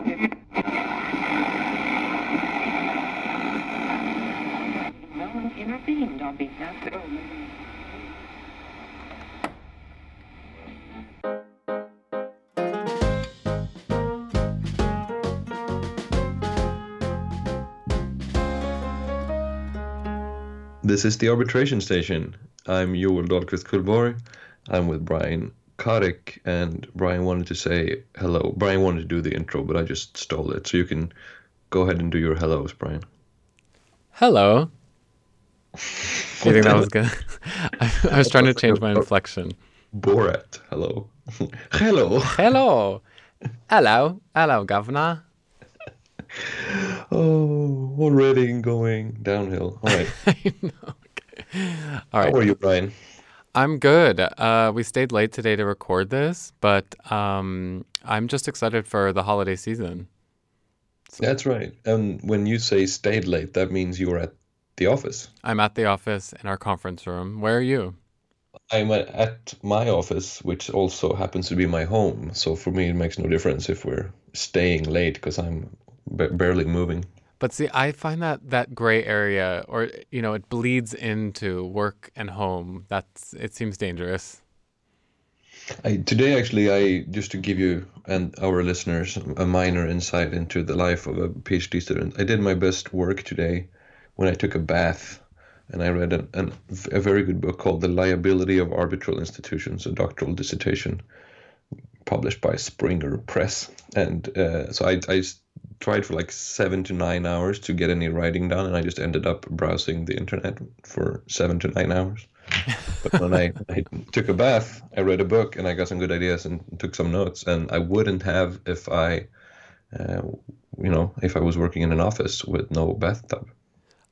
No one intervened on behalf of... This is the arbitration station. I'm Joel Dahlquist Cullborg. I'm with Brian Karik, and Brian wanted to say hello. Brian wanted to do the intro, but I just stole it. So you can go ahead and do your hellos, Brian. Hello. You think that was good? I, I was trying to change my inflection. Borat, hello. hello. Hello. Hello. Hello, governor. Oh, already going downhill. All right. I know. Okay. All right. How are you, Brian? I'm good. Uh, we stayed late today to record this, but um, I'm just excited for the holiday season. That's right. And when you say stayed late, that means you were at the office. I'm at the office in our conference room. Where are you? I'm at- my office, which also happens to be my home. So for me, it makes no difference if we're staying late because I'm ba barely moving. But see, I find that that gray area, or you know, it bleeds into work and home. That's it seems dangerous. I, today, actually, I just to give you and our listeners a minor insight into the life of a PhD student. I did my best work today when I took a bath, and I read an, an, a very good book called "The Liability of Arbitral Institutions," a doctoral dissertation published by Springer Press. And uh, so I, I tried for like seven to nine hours to get any writing done, and I just ended up browsing the internet for seven to nine hours. But when I, I took a bath, I read a book and I got some good ideas and took some notes. And I wouldn't have if I, uh, you know, if I was working in an office with no bathtub.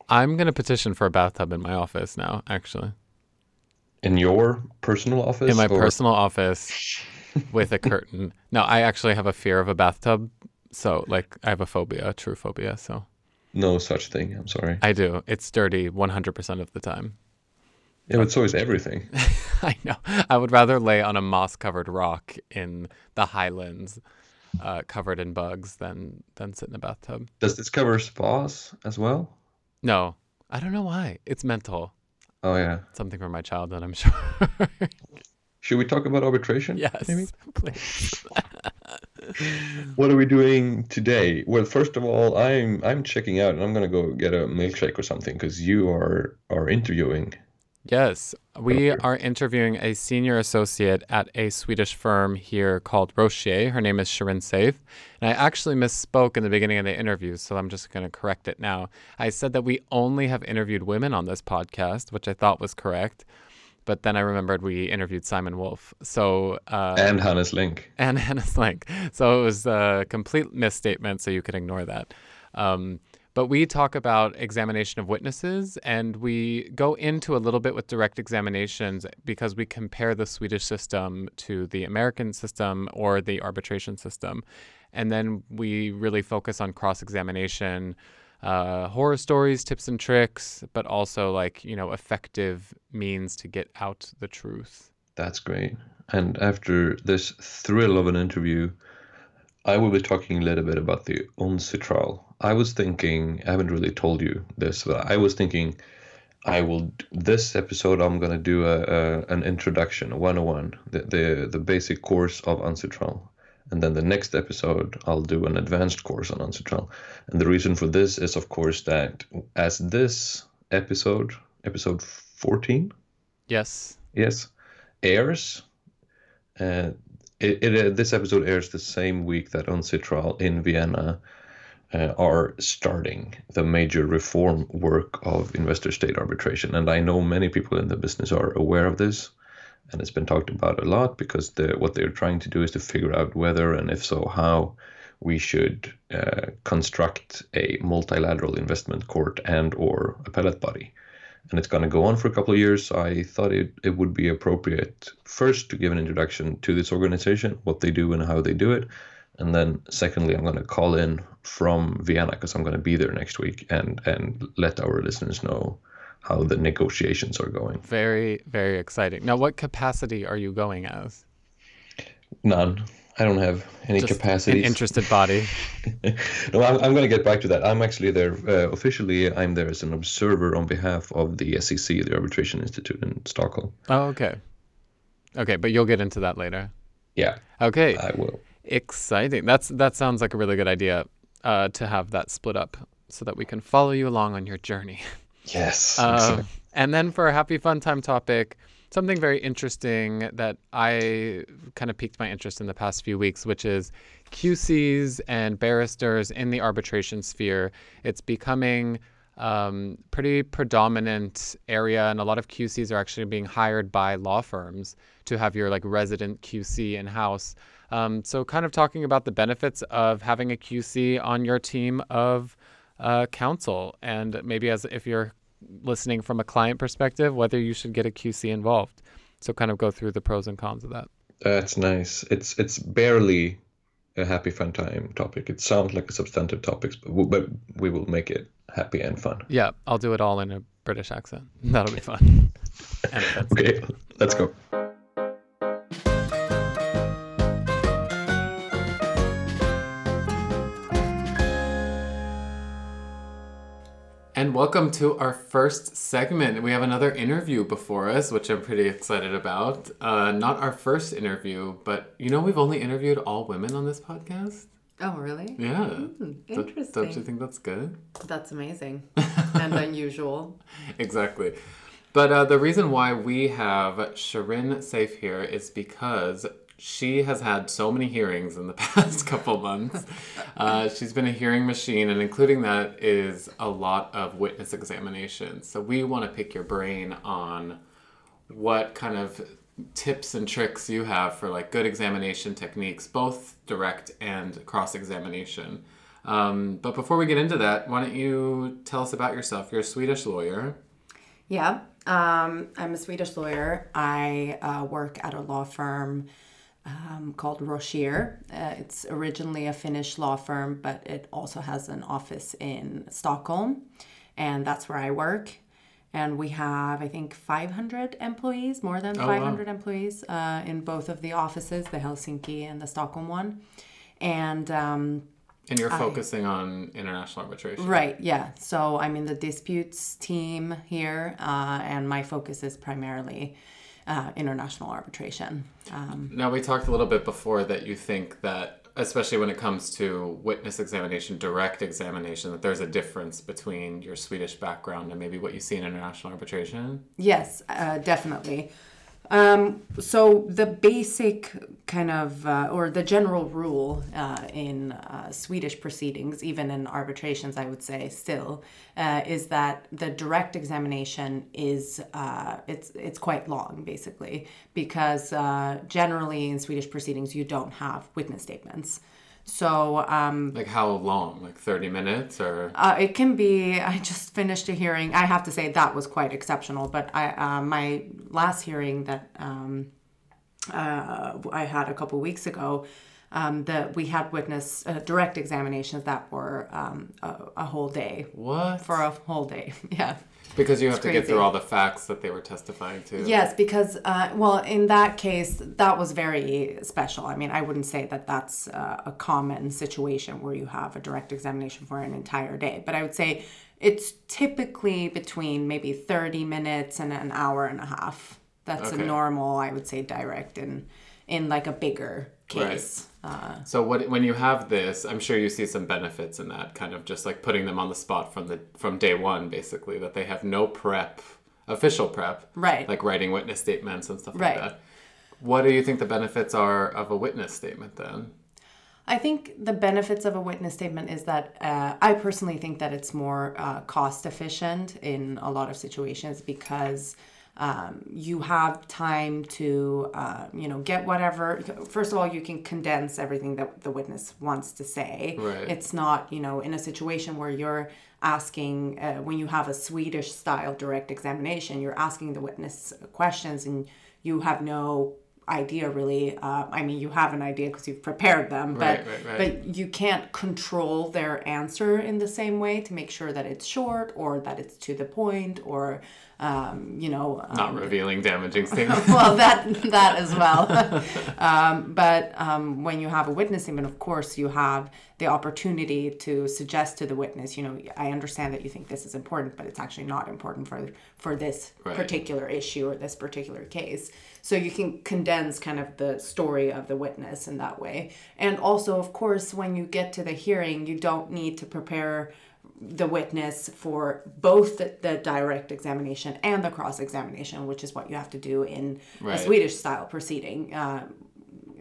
I'm gonna petition for a bathtub in my office now. Actually, In your personal office? in my or- personal office with a curtain. No, I actually have a fear of a bathtub. So, like, I have a phobia, a true phobia. So, No such thing. I'm sorry. I do. It's dirty 100% of the time. Yeah, but so is everything. I know. I would rather lay on a moss covered rock in the highlands uh, covered in bugs than, than sit in a bathtub. Does this cover spas as well? No, I don't know why. It's mental. Oh yeah. Something from my childhood, I'm sure. Should we talk about arbitration? yes, Maybe? please. What are we doing today? Well, first of all, I'm I'm checking out and I'm gonna go get a milkshake or something because you are are interviewing. Yes, we are interviewing a senior associate at a Swedish firm here called Roschier. Her name is Shirin Saif. And I actually misspoke in the beginning of the interview, so I'm just going to correct it now. I said that we only have interviewed women on this podcast, which I thought was correct. But then I remembered we interviewed Simon Wolf. So, uh, And Hannes Link. and Hannah Slank. So it was a complete misstatement, so you could ignore that. Um, but we talk about examination of witnesses and we go into a little bit with direct examinations because we compare the Swedish system to the American system or the arbitration system. And then we really focus on cross examination, uh, horror stories, tips and tricks, but also like, you know, effective means to get out the truth. That's great. And after this thrill of an interview, I will be talking a little bit about the UNCITRAL. I was thinking, I haven't really told you this, but I was thinking I will, this episode, I'm going to do a, a, an introduction, a 101, the, the, the basic course of UNCITRAL. And then the next episode, I'll do an advanced course on Onsi. And the reason for this is, of course, that as this episode, episode 14, Yes. yes, airs. Uh, it, it uh, this episode airs the same week that Uncitral in Vienna uh, are starting the major reform work of investor state arbitration, and I know many people in the business are aware of this, and it's been talked about a lot because the, what they're trying to do is to figure out whether and if so how we should uh, construct a multilateral investment court and or appellate body and it's going to go on for a couple of years. So I thought it, it would be appropriate first to give an introduction to this organization, what they do and how they do it. And then secondly, I'm going to call in from Vienna because I'm going to be there next week and, and let our listeners know how the negotiations are going. Very, very exciting. Now, what capacity are you going as? None. I don't have any. An interested body. no, I'm, I'm going to get back to that. I'm actually there uh, officially. I'm there as an observer on behalf of the SCC, the Arbitration Institute in Stockholm. Oh, okay. Okay, but you'll get into that later. Yeah, Okay. I will. Exciting. That's that sounds like a really good idea uh, to have that split up so that we can follow you along on your journey. Yes. Uh, and then for a happy fun time topic, something very interesting that I kind of piqued my interest in the past few weeks, which is QCs and barristers in the arbitration sphere. It's becoming um, pretty predominant area, and a lot of QCs are actually being hired by law firms to have your like resident QC in house. Um, so, kind of talking about the benefits of having a QC on your team of uh, counsel, and maybe as if you're listening from a client perspective, whether you should get a QC involved. So, kind of go through the pros and cons of that. That's nice. It's it's barely a happy fun time topic. It sounds like a substantive topic, but, we will make it happy and fun. Yeah, I'll do it all in a British accent. That'll be fun. Okay, let's go. And welcome to our first segment. We have another interview before us, which I'm pretty excited about. Uh, not our first interview, but you know, we've only interviewed all women on this podcast. Oh, really? Yeah. Don't- Don't you think that's good? That's amazing and unusual. exactly. But uh, the reason why we have Shirin Saif here is because she has had so many hearings in the past couple months. Uh, she's been a hearing machine, and including that is a lot of witness examinations. So we want to pick your brain on what kind of tips and tricks you have for like good examination techniques, both direct and cross examination. Um, but before we get into that, why don't you tell us about yourself? You're a Swedish lawyer. Yeah, um, I'm a Swedish lawyer. I uh, work at a law firm um, called Roschier. Uh, it's originally a Finnish law firm, but it also has an office in Stockholm, and that's where I work. And we have, I think, 500 employees, more than Oh, wow. 500 employees uh, in both of the offices, the Helsinki and the Stockholm one. And um, And you're focusing on international arbitration. Right, yeah. So I'm in the disputes team here, uh, and my focus is primarily uh, international arbitration. Um, Now, we talked a little bit before that you think that, especially when it comes to witness examination, direct examination, that there's a difference between your Swedish background and maybe what you see in international arbitration. yes, uh, definitely. Um, so the basic kind of, uh, or the general rule uh, in uh, Swedish proceedings, even in arbitrations, I would say still, uh, is that the direct examination is uh, it's it's quite long, basically, because uh, generally in Swedish proceedings you don't have witness statements. So um, Like how long? Like 30 minutes or? uh, it can be. I just finished a hearing. I have to say that was quite exceptional. But I, uh, my last hearing that um, uh, I had a couple weeks ago, um, that we had witness uh, direct examinations that were um, a, a whole day What? for a whole day. Yeah. Because you have to get through all the facts that they were testifying to. Yes, because uh, well, in that case, that was very special. I mean, I wouldn't say that that's uh, a common situation where you have a direct examination for an entire day, but I would say it's typically between maybe thirty minutes and an hour and a half. That's Okay. a normal, I would say, direct in in like a bigger case. Uh, So what when you have this, I'm sure you see some benefits in that kind of just like putting them on the spot from the from day one, basically that they have no prep, official prep, Right. Like writing witness statements and stuff Right. like that. What do you think the benefits are of a witness statement then? I think the benefits of a witness statement is that uh, I personally think that it's more uh, cost efficient in a lot of situations because um, you have time to, uh, you know, get whatever. First of all, you can condense everything that the witness wants to say. Right. It's not, you know, in a situation where you're asking, uh, when you have a Swedish style direct examination, you're asking the witness questions and you have no idea really uh, i mean you have an idea because you've prepared them but Right, right, right. but you can't control their answer in the same way to make sure that it's short or that it's to the point or um, you know, Not um, revealing damaging things well, that that as well. um, but um, when you have a witness statement, of course, you have the opportunity to suggest to the witness, you know, I understand that you think this is important, but it's actually not important for for this particular issue or this particular case. So you can condense kind of the story of the witness in that way. And also, of course, when you get to the hearing, you don't need to prepare the witness for both the, the direct examination and the cross examination, which is what you have to do in Right. a Swedish style proceeding. Um,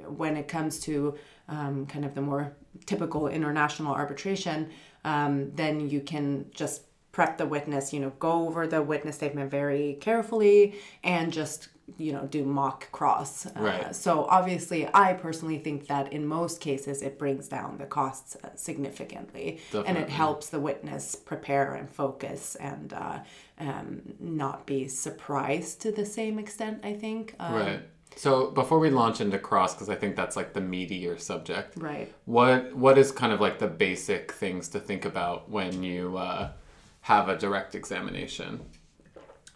when it comes to um, kind of the more typical international arbitration, um, then you can just prep the witness, you know, go over the witness statement very carefully and just, you know, do mock cross. Uh, Right. so obviously, I personally think that in most cases it brings down the costs uh, significantly and it helps the witness prepare and focus and uh, um, not be surprised to the same extent, I think. Um, right. So before we launch into cross, because I think that's like the meatier subject. Right. What what is kind of like the basic things to think about when you uh, have a direct examination?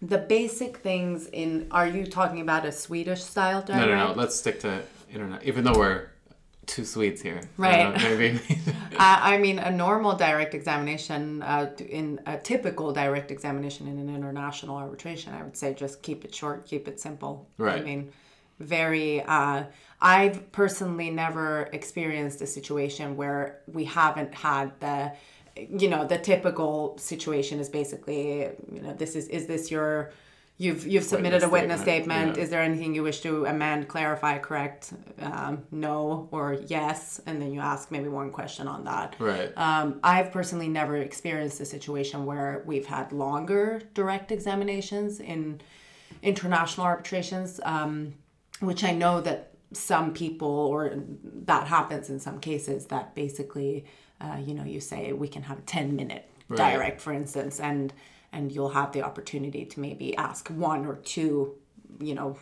The basic things in are you talking about a Swedish style No, no, no. Let's stick to internet. Even though we're two Swedes here, Right. Uh, maybe. I, I mean, a normal direct examination, uh, in a typical direct examination in an international arbitration, I would say just keep it short, keep it simple. Right. I mean, very. Uh, I've personally never experienced a situation where we haven't had the, you know, the typical situation is basically, you know, this is is this your. You've, you've submitted Witness a witness statement, statement. yeah. Is there anything you wish to amend, clarify, correct? Um, no or yes, and then you ask maybe one question on that. right. Um, I've personally never experienced a situation where we've had longer direct examinations in international arbitrations, um, which I know that some people, or that happens in some cases, that basically, uh, you know, you say we can have a 10 minute Right. direct, for instance, and and you'll have the opportunity to maybe ask one or two, you know,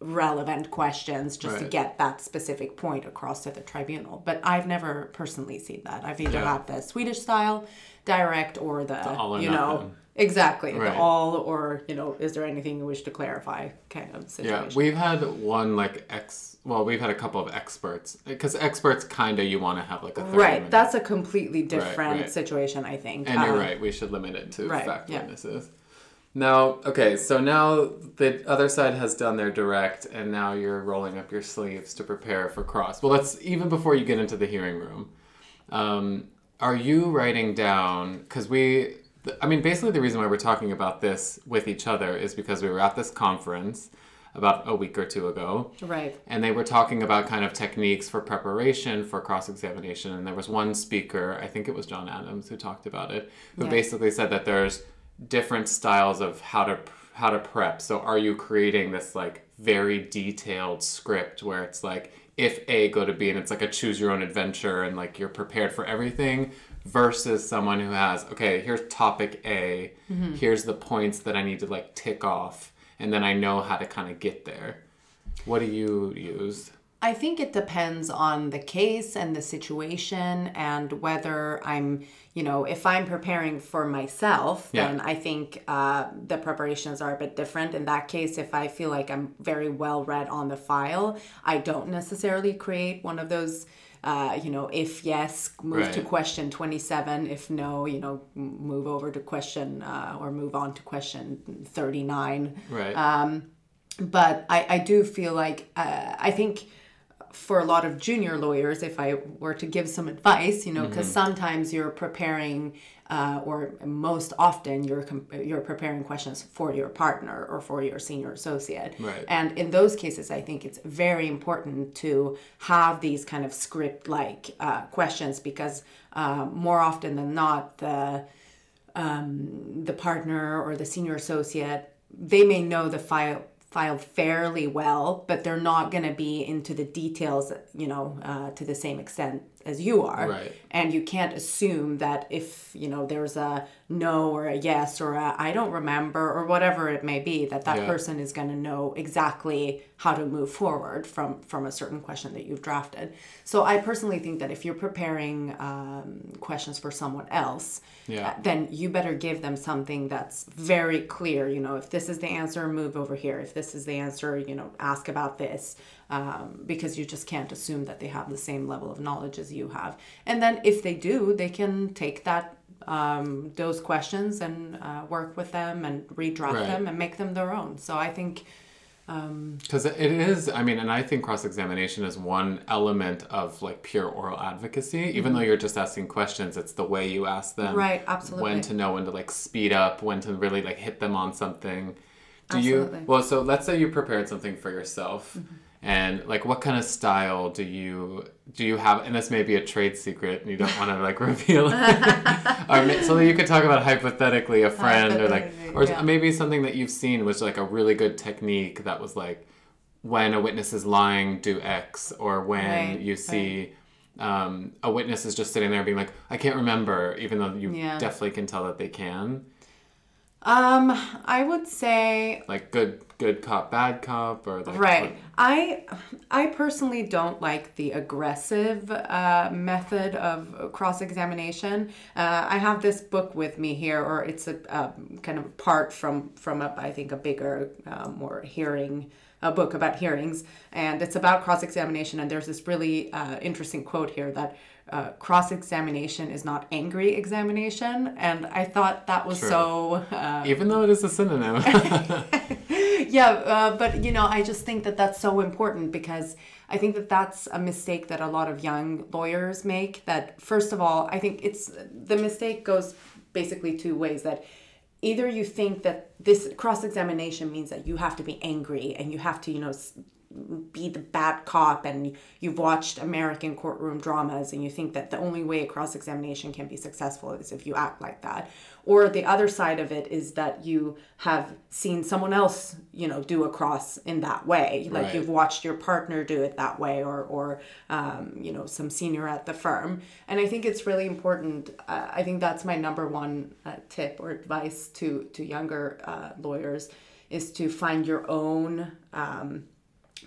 relevant questions just to get that specific point across to the tribunal. But I've never personally seen that. I've either Yeah. had the Swedish style direct or the, all or you know, nothing. exactly Right. the all or you know, is there anything you wish to clarify kind of situation. Yeah, we've had one like ex. Well, we've had a couple of experts because experts kind of you want to have like a 30 Right, minute- that's a completely different right. situation, I think. And you're Um, right. We should limit it to right, fact yeah. witnesses. Now, okay, so now the other side has done their direct, and now you're rolling up your sleeves to prepare for cross. Well, let's even before you get into the hearing room. Um, are you writing down? Because we, I mean, basically the reason why we're talking about this with each other is because we were at this conference about a week or two ago, Right. and they were talking about kind of techniques for preparation for cross examination. And there was one speaker, I think it was John Adams, who talked about it, who Yeah. basically said that there's different styles of how to how to prep. So are you creating this like very detailed script where it's like if A go to B and it's like a choose your own adventure and like you're prepared for everything versus someone who has okay here's topic A mm-hmm. here's the points that I need to like tick off and then I know how to kind of get there. What do you use? I think it depends on the case and the situation and whether I'm, you know, if I'm preparing for myself, Yeah. then I think uh, the preparations are a bit different. In that case, if I feel like I'm very well read on the file, I don't necessarily create one of those. Uh, you know, if yes, move to question 27. If no, you know, move over to question uh, or move on to question 39 Right. Um, but I, I do feel like uh, I think for a lot of junior lawyers, if I were to give some advice, you know, because sometimes you're preparing, uh, or most often you're you're preparing questions for your partner or for your senior associate, Right. and in those cases, I think it's very important to have these kind of script-like uh, questions because uh, more often than not, the the partner or the senior associate, they may know the file file fairly well, but they're not going to be into the details, you know, uh, to the same extent as you are Right. and you can't assume that if you know there's a no or a yes or a i don't remember or whatever it may be that that Yeah. person is going to know exactly how to move forward from from a certain question that you've drafted so i personally think that if you're preparing um, questions for someone else Yeah. uh, then you better give them something that's very clear you know if this is the answer move over here if this is the answer you know ask about this um, because you just can't assume that they have the same level of knowledge as you have and then if they do they can take that um, those questions and uh, work with them and redraft Right. them and make them their own so i think Because it is, I mean, and I think cross examination is one element of like pure oral advocacy. Even though you're just asking questions, it's the way you ask them. Mm-hmm. Right, absolutely. When to know when to like speed up, when to really like hit them on something. Do Absolutely. Mm-hmm. you, well, so let's say you prepared something for yourself. And like, what kind of style do you do you have? And this may be a trade secret, and you don't want to like reveal it, or so that you could talk about hypothetically a friend, or like, or yeah. maybe something that you've seen was like a really good technique that was like, when a witness is lying, do X, or when Right, you see. Um, a witness is just sitting there being like, I can't remember, even though you Yeah. definitely can tell that they can. Um i would say Like good, good cop, bad cop, or like Right. I I personally don't like the aggressive uh, method of cross examination. Uh, I have this book with me here, or it's a um, kind of part from from a, I think a bigger, uh, more hearing. A book about hearings, and it's about cross examination. And there's this really uh, interesting quote here that uh, cross examination is not angry examination. And I thought that was True. so uh, even though it is a synonym. yeah, uh, but you know, I just think that that's so important because I think that that's a mistake that a lot of young lawyers make. That first of all, I think it's the mistake goes basically two ways. That either you think that this cross examination means that you have to be angry and you have to, you know. Be the bad cop and you've watched American courtroom dramas and you think that the only way a cross examination can be successful is if you act like that. Or the other side of it is that you have seen someone else, you know, do a cross in that way. Like Right. you've watched your partner do it that way or, or um, you know, some senior at the firm. And I think it's really important. Uh, I think that's my number one uh, tip or advice to, to younger uh, lawyers is to find your own um,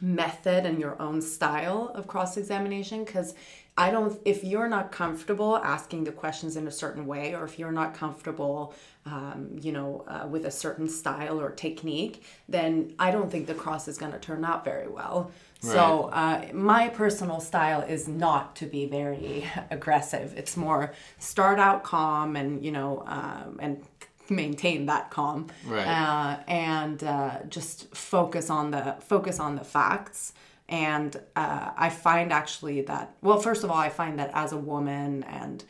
method and your own style of cross examination because I don't, if you're not comfortable asking the questions in a certain way, or if you're not comfortable, um, you know, uh, with a certain style or technique, then I don't think the cross is going to turn out very well. So, uh, my personal style is not to be very aggressive. It's more start out calm and, you know, um, and maintain that calm. Right. uh, and uh, just focus on the focus on the facts. And uh, i find actually that well first of all i find that as a woman and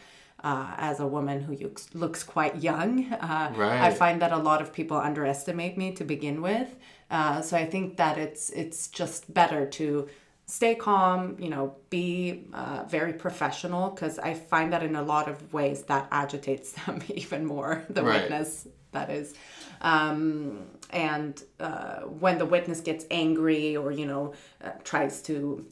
uh, as a woman who looks, looks quite young uh, i find that a lot of people underestimate me to begin with. Uh, so i think that it's it's just better to stay calm you know be uh, very professional because i find that in a lot of ways that agitates them even more the Right. witness that is um, and uh, when the witness gets angry or you know uh, tries to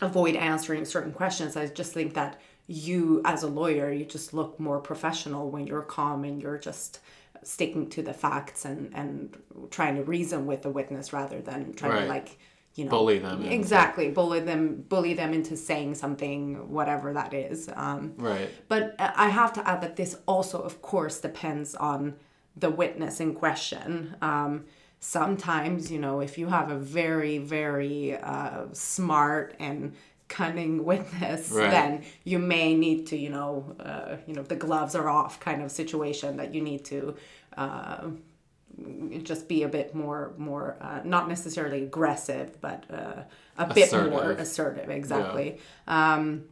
avoid answering certain questions i just think that you as a lawyer you just look more professional when you're calm and you're just sticking to the facts and and trying to reason with the witness rather than trying Right. to like you know Bully them into- exactly bully them bully them into saying something whatever that is um, Right. but uh, I have to add that this also, of course, depends on the witness in question. Um, sometimes, you know, if you have a very, very uh, smart and cunning witness, Right. then you may need to, you know, uh, you know, the gloves are off kind of situation that you need to. Uh, just be a bit more more uh, not necessarily aggressive but uh, a bit more Assertive. assertive exactly um,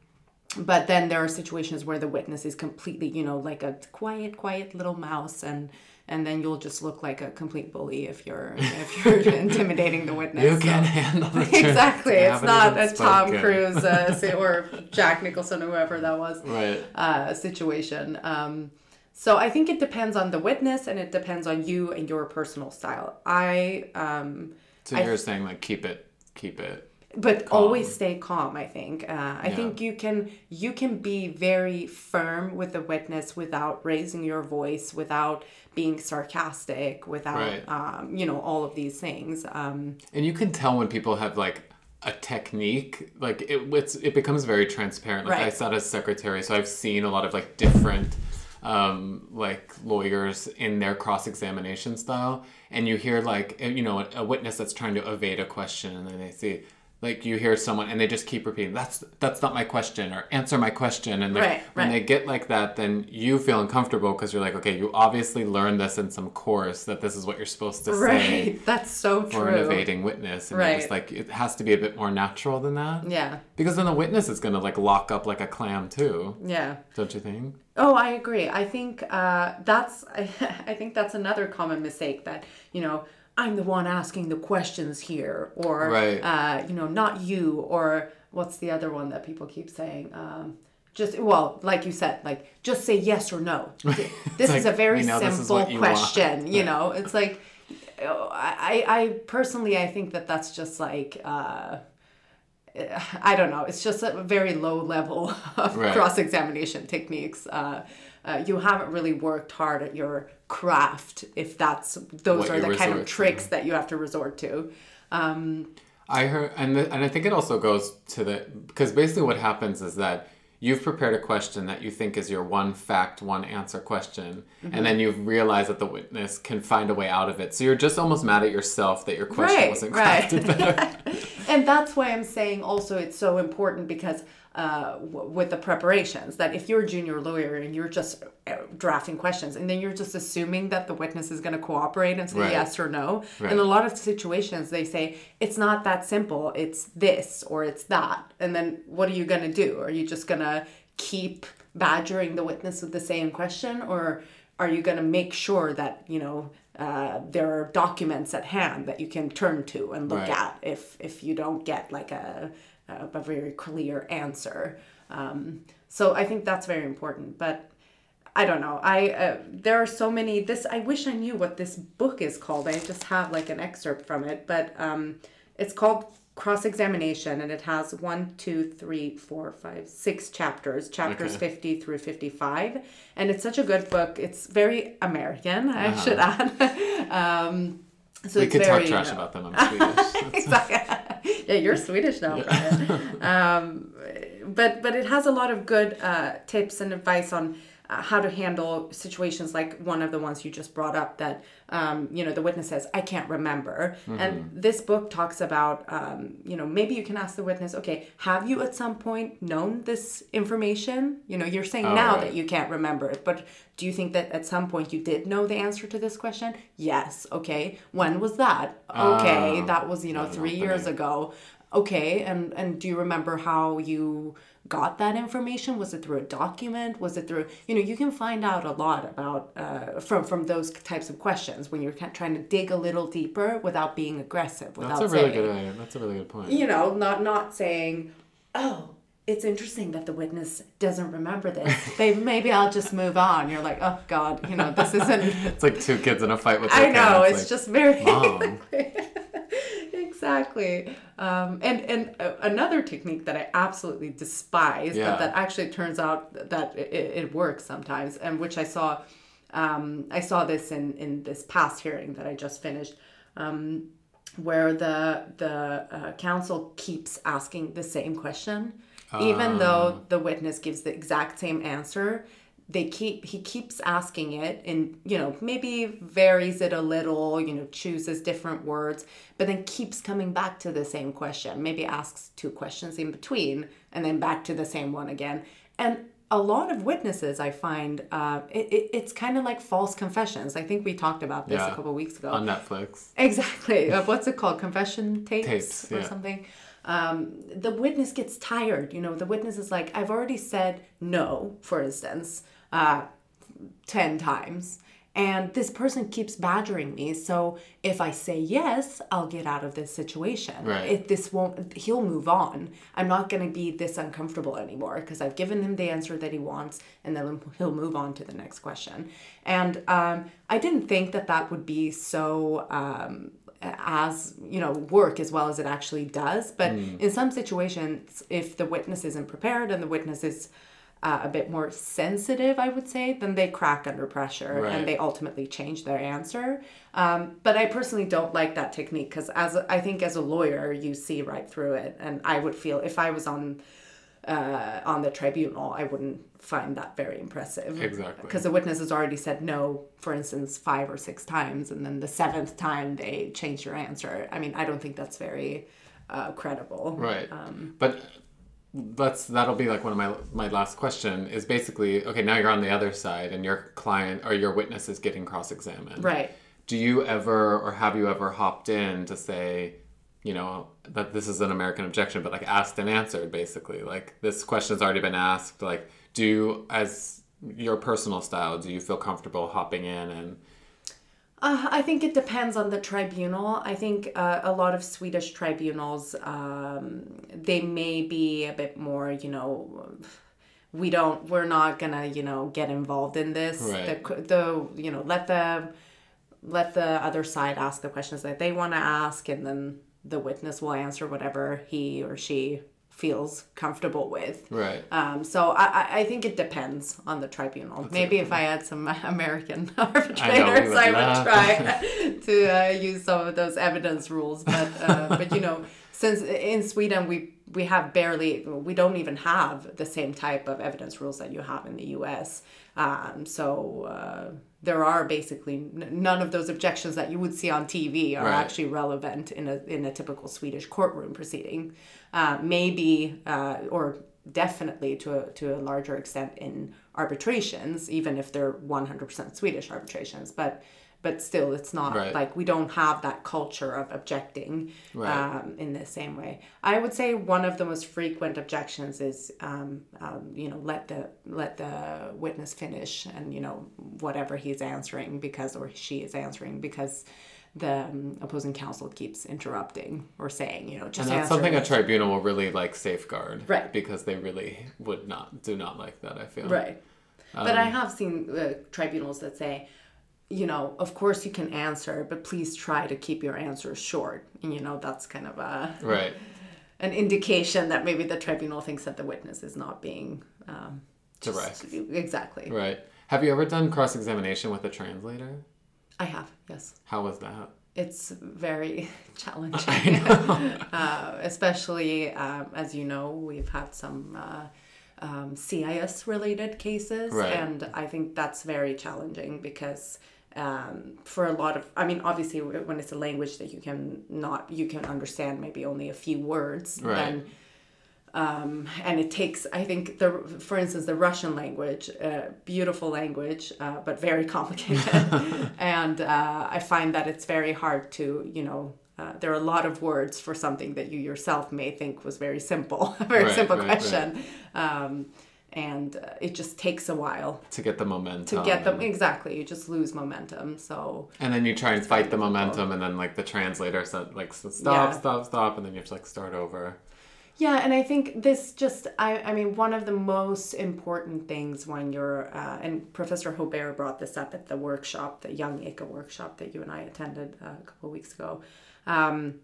but then there are situations where the witness is completely you know like a quiet quiet little mouse and and then you'll just look like a complete bully if you're if you're intimidating the witness You So- can't handle the truth. exactly it's not a tom cruise uh, or jack nicholson or whoever that was Right. uh, situation. Um, so I think it depends on the witness and it depends on you and your personal style. I um, So I- you're saying like keep it, keep it. but always stay calm i think uh, i Yeah. think you can you can be very firm with the witness without raising your voice without being sarcastic without Right. um, you know all of these things um, And you can tell when people have like a technique, like it it's, it becomes very transparent. Like I Right. sat as secretary, so I've seen a lot of like different um, like lawyers in their cross examination style, and you hear like you know a, a witness that's trying to evade a question, and then they see. Like you hear someone and they just keep repeating, "That's that's not my question," or "Answer my question," and like, Right, when they get like that, then you feel uncomfortable because you're like, "Okay, you obviously learned this in some course that this is what you're supposed to say." right that's so for an evading witness and you're just Right. like it has to be a bit more natural than that yeah because then the witness is gonna like lock up like a clam too yeah don't you think Oh, I agree. I think uh, that's I, I think that's another common mistake that you know I'm the one asking the questions here, or Right. uh, you know not you, or what's the other one that people keep saying? Um, just well, like you said, like just say yes or no. This is a very we know this is simple you want. question. You know, it's like I I personally I think that that's just like. Uh, I don't know. It's just a very low level of Right. cross examination techniques. Uh, uh, you haven't really worked hard at your craft if that's those What are the kind of to. tricks that you have to resort to. Um, i heard and, the, and i think it also goes to the because basically what happens is that you've prepared a question that you think is your one fact one answer question Mm-hmm. and then you've realized that the witness can find a way out of it so you're just almost mad at yourself that your question Right, wasn't right. crafted better and that's why I'm saying also it's so important because uh, w- with the preparations that if you're a junior lawyer and you're just uh, drafting questions and then you're just assuming that the witness is going to cooperate and say Right. yes or no Right. in a lot of situations they say it's not that simple it's this or it's that and then what are you going to do are you just going to keep badgering the witness with the same question or are you going to make sure that you know uh, there are documents at hand that you can turn to and look Right. at if if you don't get like a a, very clear answer um, so i think that's very important but I don't know. I uh, there are so many. This I wish I knew what this book is called. I just have like an excerpt from it, but um, it's called Cross Examination, and it has one, two, three, four, five, six chapters. Chapters Okay. fifty through fifty-five, and it's such a good book. It's very American, I Uh-huh. should add. um, so we it's could very, talk trash you know- about them i'm swedish exactly. yeah, you're Swedish now. Brian. um, but but it has a lot of good uh, tips and advice on how to handle situations like one of the ones you just brought up that um, you know the witness says I can't remember, and this book talks about um, you know maybe you can ask the witness, okay, have you at some point known this information? You know, you're saying Oh, now right. that you can't remember it, but do you think that at some point you did know the answer to this question? Yes. Okay. When was that? Okay, Oh, that was you know three years ago. Okay, and and do you remember how you got that information? Was it through a document? Was it through you know you can find out a lot about uh, from from those types of questions when you're trying to dig a little deeper without being aggressive. Without that's a really saying, good idea that's a really good point you know, not not saying, oh, it's interesting that the witness doesn't remember this. They, maybe I'll just move on. You're like, oh God, you know, this isn't. it's like two kids in a fight with I know parents, it's like, just very Mom. exactly. Um, and and uh, another technique that I absolutely despise, Yeah. but that actually turns out that it, it works sometimes, and which I saw, um, I saw this in in this past hearing that I just finished. Um, where the the uh, counsel keeps asking the same question, even though the witness gives the exact same answer. They keep he keeps asking it, and you know maybe varies it a little, you know chooses different words, but then keeps coming back to the same question. Maybe asks two questions in between, and then back to the same one again. And a lot of witnesses, I find, uh, it, it, it's kind of like false confessions. I think we talked about this a Yeah. couple weeks ago. on netflix Exactly. Uh, What's it called? Confession tapes, Tapes, or yeah. something. Um, the witness gets tired. You know, the witness is like, I've already said no, for instance, uh, 10 times. And this person keeps badgering me. So if I say yes, I'll get out of this situation. Right. If this won't, he'll move on. I'm not going to be this uncomfortable anymore because I've given him the answer that he wants and then he'll move on to the next question. And um, I didn't think that that would be so um, as you know work as well as it actually does but in some situations if the witness isn't prepared and the witness is uh, a bit more sensitive i would say then they crack under pressure Right. and they ultimately change their answer um, but i personally don't like that technique because as i think as a lawyer you see right through it and i would feel if i was on uh, on the tribunal i wouldn't find that very impressive Exactly. because the witness has already said no for instance five or six times and then the seventh time they change your answer i mean i don't think that's very uh, credible Right. Um, but that's that'll be like one of my my last question is basically okay now you're on the other side and your client or your witness is getting cross-examined. right Do you ever or have you ever hopped in to say, you know, that this is an American objection, but like asked and answered basically? Like this question's already been asked. Like, do you, as your personal style, do you feel comfortable hopping in and Uh, I think it depends on the tribunal. I think uh, a lot of Swedish tribunals, um, they may be a bit more, you know, we don't, we're not gonna, you know, get involved in this. Right. The, the, you know, let the, let the other side ask the questions that they want to ask, and then the witness will answer whatever he or she feels comfortable with. right? Um, so I, I- I think it depends on the tribunal. Maybe if I had some American arbitrators, would I would, try to uh, use some of those evidence rules. But uh, but you know, since in Sweden we we have barely we don't even have the same type of evidence rules that you have in the U.S. Um, so uh, there are basically n- none of those objections that you would see on TV are Right. actually relevant in a in a typical Swedish courtroom proceeding. Uh, maybe uh, or definitely to a, to a larger extent in arbitrations, even if they're 100% Swedish arbitrations. But but still, it's not Right. like we don't have that culture of objecting Right. um, in the same way. I would say one of the most frequent objections is, um, um, you know, let the let the witness finish and you know whatever he's answering because or she is answering because the um, opposing counsel keeps interrupting or saying, you know, just And that's something a tribunal will really like safeguard, Right. Because they really would not do not like that. I feel Right. but Um, I have seen uh, tribunals that say, you know, of course you can answer, but please try to keep your answers short. And, you know, that's kind of a Right. an indication that maybe the tribunal thinks that the witness is not being um, Direct. Exactly. Right. Have you ever done cross examination with a translator? I have, yes. How was that? It's very challenging. Uh, especially um, as you know, we've had some uh, um, CIS related cases, Right. and I think that's very challenging because um, for a lot of, I mean, obviously when it's a language that you can not, you can understand maybe only a few words, Right. then um, and it takes i think the for instance the russian language uh, beautiful language uh, but very complicated and uh, i find that it's very hard to you know uh, there are a lot of words for something that you yourself may think was very simple a very Right, simple right. question um, and uh, it just takes a while To get the momentum. to get them exactly you just lose momentum so And then you try and fight the momentum, and then like the translator said, like stop, Yeah. stop, stop, and then you have to like start over. Yeah, and I think this just, I, I mean, one of the most important things when you're, uh, and Professor Hobér brought this up at the workshop, the Young ICCA workshop that you and I attended uh, a couple of weeks ago. Um,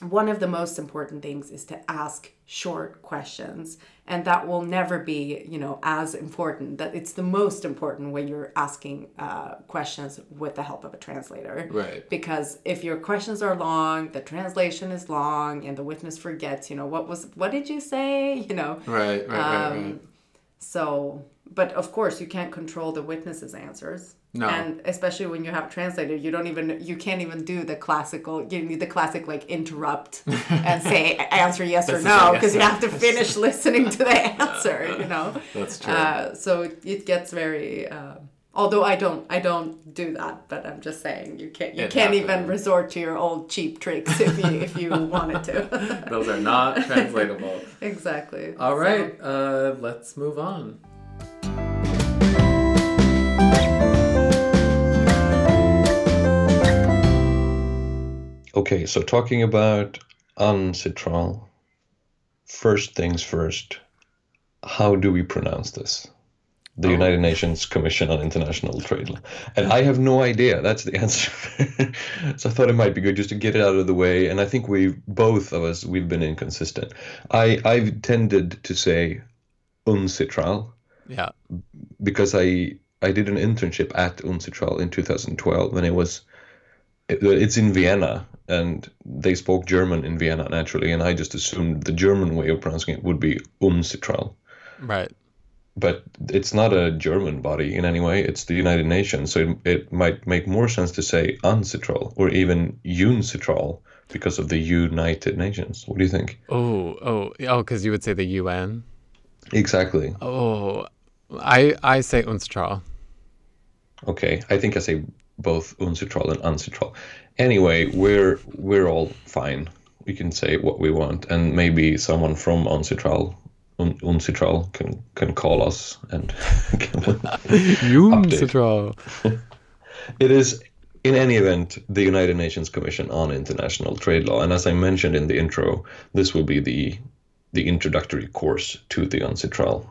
one of the most important things is to ask short questions and that will never be you know as important that it's the most important when you're asking uh, questions with the help of a translator Right. because if your questions are long the translation is long and the witness forgets you know what was what did you say you know Right, right, right, Um, right. so but of course you can't control the witness's answers No. and especially when you have a translator you don't even you can't even do the classical you need the classic like interrupt and say answer yes or no a yes because you have to finish listening to the answer you know That's true. uh, so it, it gets very uh, although i don't i don't do that but i'm just saying you can't you It can't even resort to your old cheap tricks if you if you wanted to Those are not translatable. exactly All right. So- uh, let's move on. Okay, so talking about uncitral, first things first, how do we pronounce this? the Oh. United Nations Commission on International Trade. And I have no idea. That's the answer. so I thought it might be good just to get it out of the way. And I think we both of us we've been inconsistent. I I've tended to say UNCITRAL Yeah. because I I did an internship at UNCITRAL in 2012 and it was it, it's in Vienna and they spoke German in Vienna naturally and I just assumed the German way of pronouncing it would be UNCITRAL Right. but it's not a German body in any way it's the United Nations so it, it might make more sense to say UNCITRAL or even UNCITRAL because of the United Nations what do you think Oh, oh, oh, because you would say the UN. exactly Oh, I I say UNCITRAL. Okay, I think I say both uncitral and uncitral. Anyway, we're we're all fine. We can say what we want, and maybe someone from uncitral, un, uncitral can can call us and. UNCITRAL. it is, in any event, the United Nations Commission on International Trade Law, and as I mentioned in the intro, this will be the the introductory course to the uncitral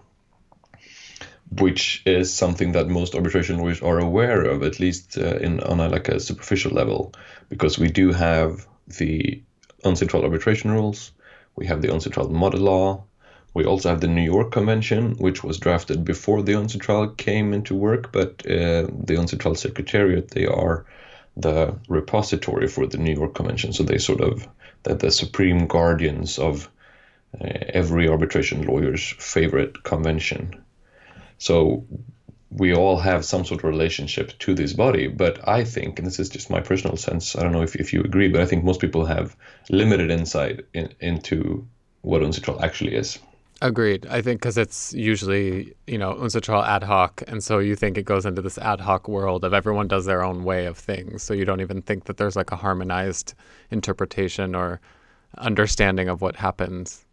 which is something that most arbitration lawyers are aware of, at least uh, in on a like a superficial level, because we do have the uncitral arbitration rules, we have the uncitral model law, we also have the New York Convention, which was drafted before the uncitral came into work, but uh, the uncitral secretariat they are the repository for the New York Convention, so they sort of they're the supreme guardians of uh, every arbitration lawyer's favorite convention. So we all have some sort of relationship to this body, but I think, and this is just my personal sense, I don't know if, if you agree, but I think most people have limited insight in, into what UNCITRAL actually is. Agreed. I think because it's usually, you know, UNCITRAL ad hoc. And so you think it goes into this ad hoc world of everyone does their own way of things. So you don't even think that there's like a harmonized interpretation or understanding of what happens.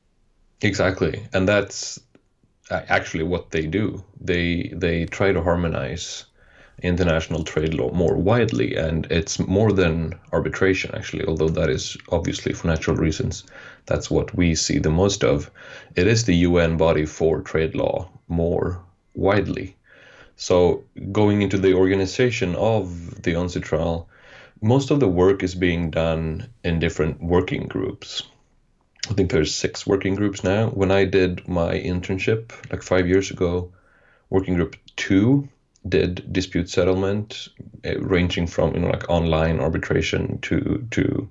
Exactly, and that's actually what they do. They they try to harmonize international trade law more widely, and it's more than arbitration actually. Although that is obviously for natural reasons, that's what we see the most of. It is the UN body for trade law more widely. So going into the organization of the UNCITRAL, most of the work is being done in different working groups. Think there's six working groups now. When I did my internship like five years ago, working group two did dispute settlement, uh, ranging from you know like online arbitration to to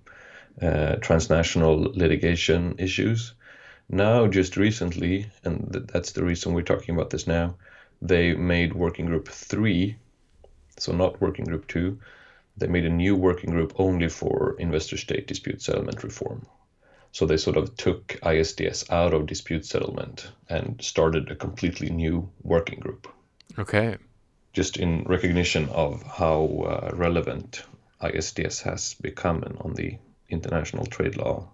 uh, transnational litigation issues. Now, just recently, and th- that's the reason we're talking about this now, they made working group three, so not working group two. They made a new working group only for investor state dispute settlement reform. So they sort of took ISDS out of dispute settlement and started a completely new working group, Okay. just in recognition of how uh, relevant ISDS has become on the international trade law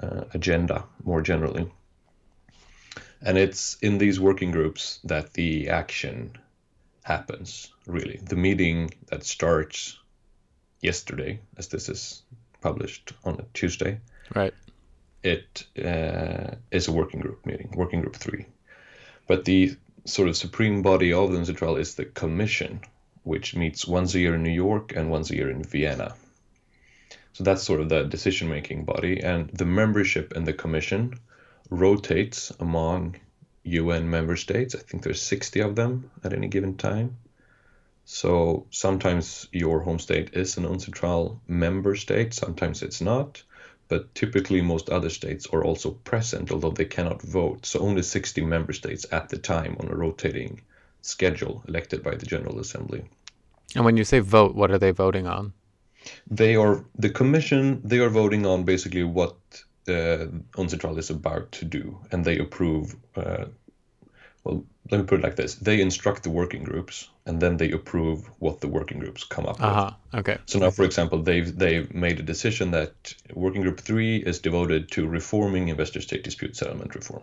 uh, agenda more generally. And it's in these working groups that the action happens, really. The meeting that starts yesterday, as this is published on a Tuesday, Right. It uh, is a working group meeting, working group three. But the sort of supreme body of the UNCITRAL is the commission, which meets once a year in New York and once a year in Vienna. So that's sort of the decision making body. And the membership in the commission rotates among UN member states. I think there's 60 of them at any given time. So sometimes your home state is an UNCITRAL member state, sometimes it's not but typically most other states are also present, although they cannot vote. So only 60 member states at the time on a rotating schedule elected by the General Assembly. And when you say vote, what are they voting on? They are the commission. They are voting on basically what uh, UNCITRAL is about to do, and they approve. Uh, well, let me put it like this: they instruct the working groups, and then they approve what the working groups come up with. Uh huh. Okay. So now, for example, they've they've made a decision that working group three is devoted to reforming investor state dispute settlement reform,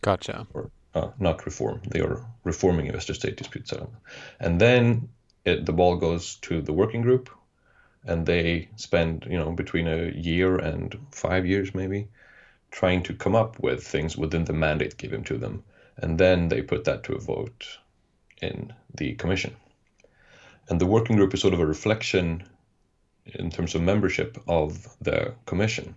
Gotcha. or uh, not reform. They are reforming investor state dispute settlement, and then it, the ball goes to the working group, and they spend you know between a year and five years maybe, trying to come up with things within the mandate given to them, and then they put that to a vote, in the commission. And the working group is sort of a reflection in terms of membership of the commission.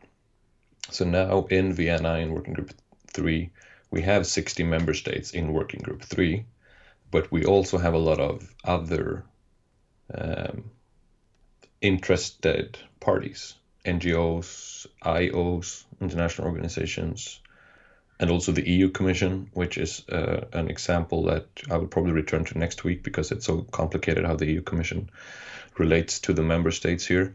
So now in Vienna, in Working Group 3, we have 60 member states in Working Group 3, but we also have a lot of other um, interested parties, NGOs, IOs, international organizations, and also the EU Commission, which is uh, an example that I will probably return to next week because it's so complicated how the EU Commission relates to the member states here.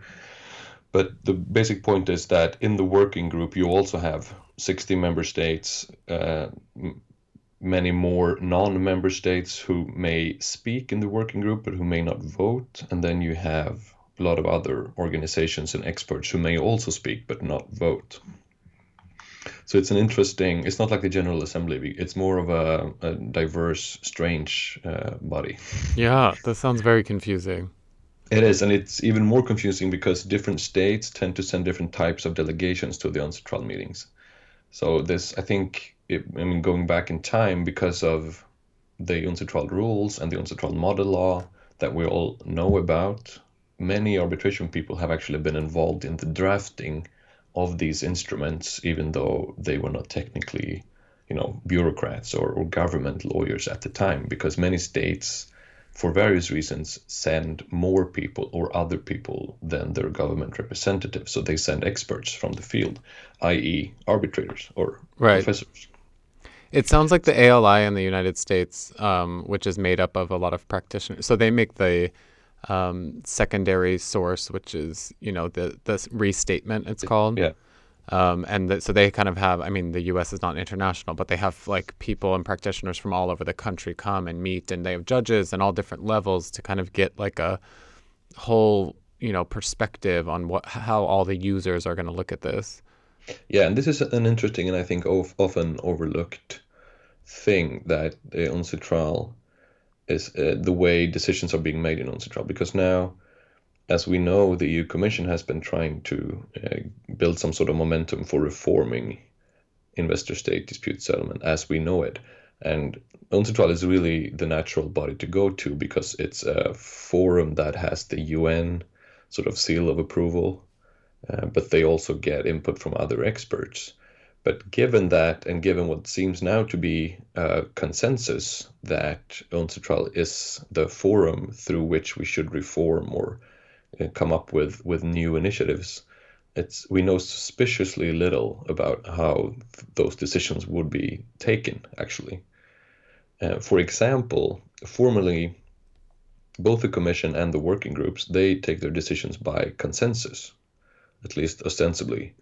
But the basic point is that in the working group, you also have 60 member states, uh, m- many more non member states who may speak in the working group but who may not vote. And then you have a lot of other organizations and experts who may also speak but not vote. So it's an interesting, it's not like the General Assembly, it's more of a, a diverse, strange uh, body. Yeah, that sounds very confusing. It is, and it's even more confusing because different states tend to send different types of delegations to the UNCITRAL meetings. So this, I think, it, I mean, going back in time because of the UNCITRAL rules and the UNCITRAL model law that we all know about, many arbitration people have actually been involved in the drafting of these instruments, even though they were not technically, you know, bureaucrats or, or government lawyers at the time, because many states for various reasons, send more people or other people than their government representatives. So they send experts from the field, i.e., arbitrators or Right. professors. It sounds like the ALI in the United States, um, which is made up of a lot of practitioners. So they make the um, secondary source, which is you know the the restatement. It's called. Yeah. Um, and th- so they kind of have. I mean, the U.S. is not international, but they have like people and practitioners from all over the country come and meet, and they have judges and all different levels to kind of get like a whole you know perspective on what how all the users are going to look at this. Yeah, and this is an interesting and I think of, often overlooked thing that the UNCITRAL is uh, the way decisions are being made in UNCITRAL because now, as we know, the EU Commission has been trying to uh, build some sort of momentum for reforming investor-state dispute settlement as we know it, and UNCITRAL is really the natural body to go to because it's a forum that has the UN sort of seal of approval uh, but they also get input from other experts. But given that, and given what seems now to be a consensus that UNCITRAL is the forum through which we should reform or uh, come up with, with new initiatives, it's we know suspiciously little about how th- those decisions would be taken. Actually, uh, for example, formally, both the Commission and the working groups they take their decisions by consensus at least ostensibly.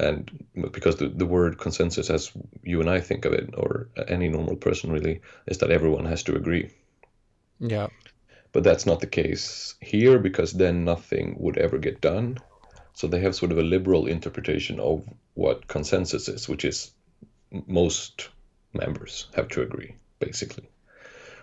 And because the, the word consensus, as you and I think of it, or any normal person really, is that everyone has to agree. Yeah. But that's not the case here because then nothing would ever get done. So they have sort of a liberal interpretation of what consensus is, which is most members have to agree, basically,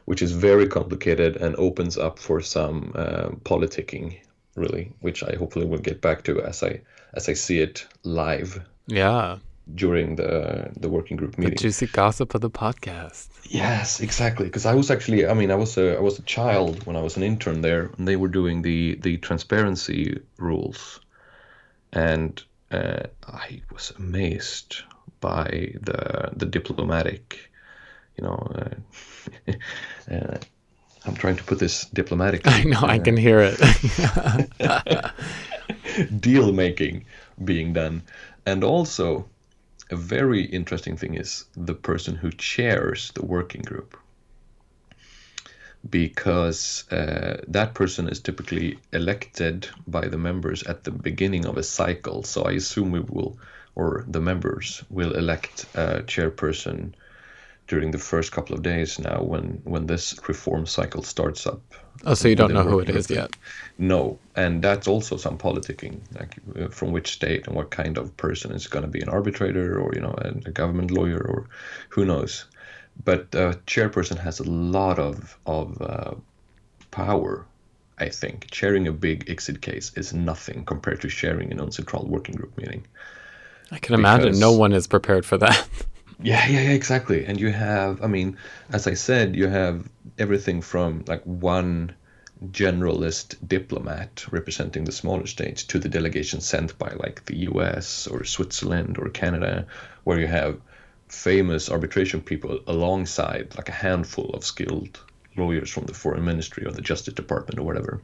which is very complicated and opens up for some uh, politicking really, which I hopefully will get back to as I as I see it live Yeah. during the the working group meeting. The juicy gossip of the podcast. Yes, exactly. Because I was actually, I mean, I was a I was a child when I was an intern there, and they were doing the the transparency rules, and uh, I was amazed by the the diplomatic, you know. Uh, uh, I'm trying to put this diplomatically. I know. I can hear it. deal making being done. And also, a very interesting thing is the person who chairs the working group. Because uh, that person is typically elected by the members at the beginning of a cycle. So I assume we will, or the members will elect a chairperson during the first couple of days now when, when this reform cycle starts up. oh, so you don't know who it is yet. No, and that's also some politicking, like uh, from which state and what kind of person is going to be an arbitrator or you know a, a government lawyer or who knows. But uh, chairperson has a lot of of uh, power. I think chairing a big ICSID case is nothing compared to chairing an UNCITRAL working group meeting. I can imagine no one is prepared for that. Yeah, yeah, yeah, exactly. And you have, I mean, as I said, you have everything from like one generalist diplomat representing the smaller states to the delegation sent by like the US or Switzerland or Canada, where you have famous arbitration people alongside like a handful of skilled lawyers from the foreign ministry or the justice department or whatever.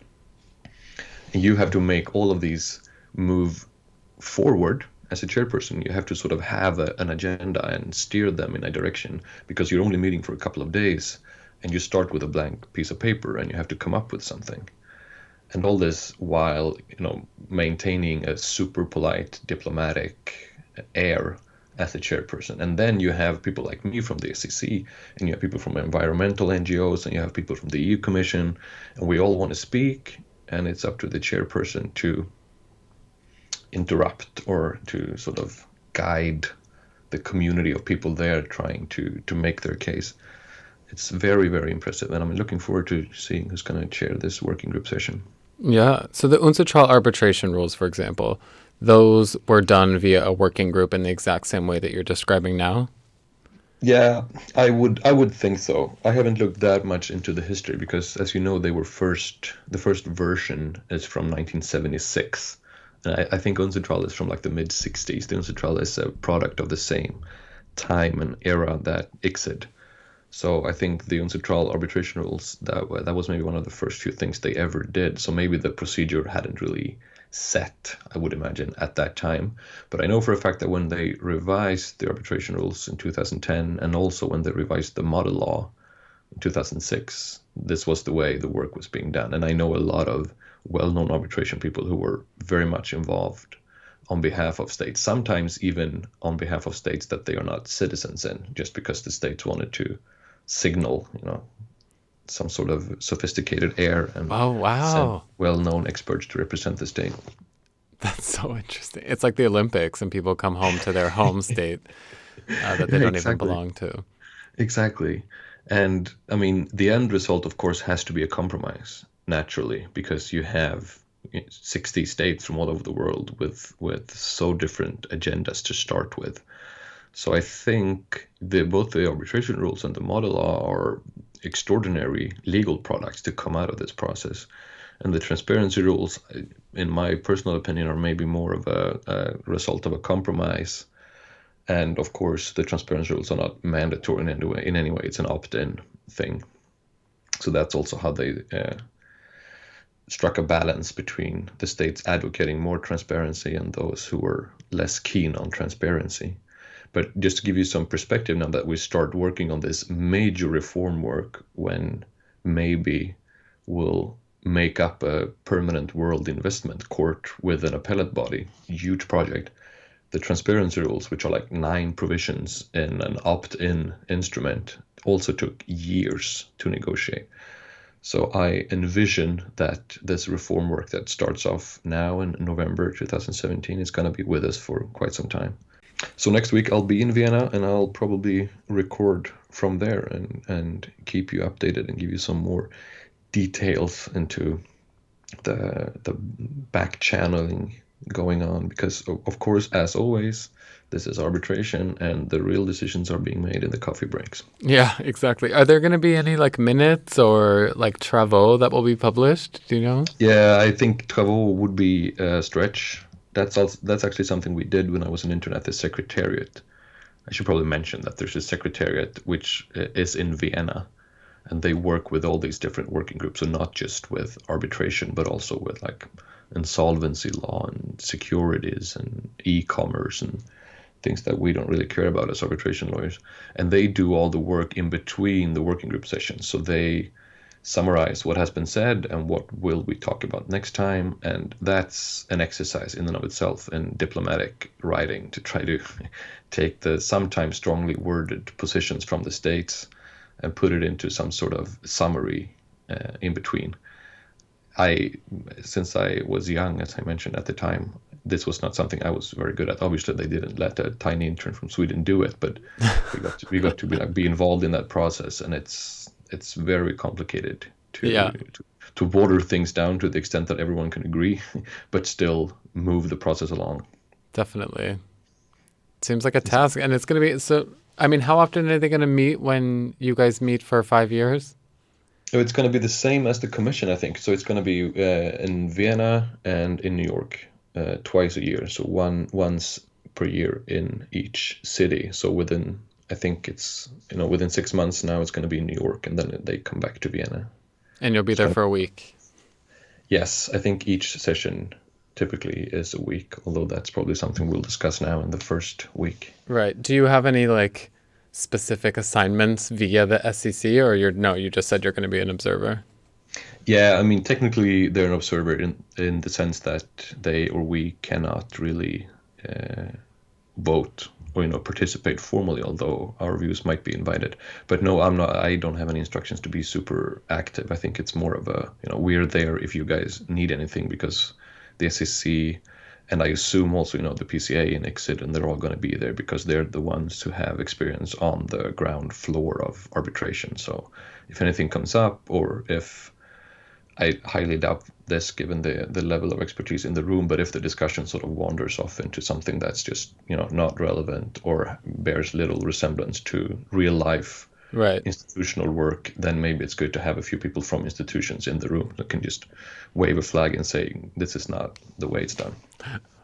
And you have to make all of these move forward as a chairperson. You have to sort of have a, an agenda and steer them in a direction because you're only meeting for a couple of days and you start with a blank piece of paper and you have to come up with something and all this while you know maintaining a super polite diplomatic air as a chairperson and then you have people like me from the SCC and you have people from environmental NGOs and you have people from the EU Commission and we all want to speak and it's up to the chairperson to interrupt or to sort of guide the community of people there trying to to make their case. It's very very impressive and i'm looking forward to seeing who's going to chair this working group session. Yeah so the UNCITRAL arbitration rules for example those were done via a working group in the exact same way that you're describing now? Yeah i would i would think so. I haven't looked that much into the history because as you know they were first the first version is from 1976 and i, I think UNCITRAL is from like the mid 60s the UNCITRAL is a product of the same time and era that ICSID so I think the UNCITRAL arbitration rules that that was maybe one of the first few things they ever did. So maybe the procedure hadn't really set, I would imagine, at that time. But I know for a fact that when they revised the arbitration rules in 2010, and also when they revised the model law in 2006, this was the way the work was being done. And I know a lot of well-known arbitration people who were very much involved on behalf of states, sometimes even on behalf of states that they are not citizens in, just because the states wanted to signal, you know, some sort of sophisticated air and oh wow well-known experts to represent the state. That's so interesting. It's like the Olympics, and people come home to their home state uh, that they don't exactly. even belong to. Exactly, and I mean the end result, of course, has to be a compromise naturally because you have 60 states from all over the world with with so different agendas to start with so I think the, both the arbitration rules and the model law are extraordinary legal products to come out of this process. And the transparency rules, in my personal opinion, are maybe more of a, a result of a compromise. And of course, the transparency rules are not mandatory in any way. In any way, it's an opt-in thing. So that's also how they uh, struck a balance between the states advocating more transparency and those who were less keen on transparency. But just to give you some perspective now that we start working on this major reform work when maybe we'll make up a permanent world investment court with an appellate body, huge project. The transparency rules, which are like nine provisions in an opt in instrument, also took years to negotiate. So I envision that this reform work that starts off now in November 2017 is going to be with us for quite some time so next week I'll be in Vienna and I'll probably record from there and and keep you updated and give you some more details into the the back channeling going on because of course as always this is arbitration and the real decisions are being made in the coffee breaks. Yeah exactly. Are there going to be any like minutes or like travaux that will be published? Do you know? Yeah i think travaux would be a stretch. That's also, that's actually something we did when I was an intern at the Secretariat. I should probably mention that there's a Secretariat which uh, is in Vienna, and they work with all these different working groups, so not just with arbitration, but also with like insolvency law and securities and e-commerce and things that we don't really care about as arbitration lawyers. And they do all the work in between the working group sessions, so they summarize what has been said and what will we talk about next time. And that's an exercise in and of itself in diplomatic writing to try to take the sometimes strongly worded positions from the states and put it into some sort of summary uh, in between i since i was young as i mentioned at the time this was not something i was very good at obviously they didn't let a tiny intern from sweden do it but we got to, we got to be like be involved in that process and it's it's very complicated to, yeah. to to water things down to the extent that everyone can agree, but still move the process along. Definitely. Seems like a task, and it's going to be so. I mean, how often are they going to meet when you guys meet for five years? So it's going to be the same as the commission, I think. So it's going to be uh, in Vienna and in New York uh, twice a year. So one once per year in each city. So within, I think it's you know within six months now it's going to be in New York, and then they come back to Vienna. And you'll be there for a week. Yes, I think each session typically is a week. Although that's probably something we'll discuss now in the first week. Right. Do you have any like specific assignments via the SCC, or you're no? You just said you're going to be an observer. Yeah, I mean, technically they're an observer in in the sense that they or we cannot really uh, vote or you know participate formally, although our views might be invited. But no, I'm not. I don't have any instructions to be super active. I think it's more of a you know we're there if you guys need anything because the SCC and I assume also you know the PCA and ICSID and they're all going to be there because they're the ones who have experience on the ground floor of arbitration. So if anything comes up or if I highly doubt this given the the level of expertise in the room, but if the discussion sort of wanders off into something that's just you know not relevant or bears little resemblance to real life Right. institutional work, then maybe it's good to have a few people from institutions in the room that can just wave a flag and say this is not the way it's done.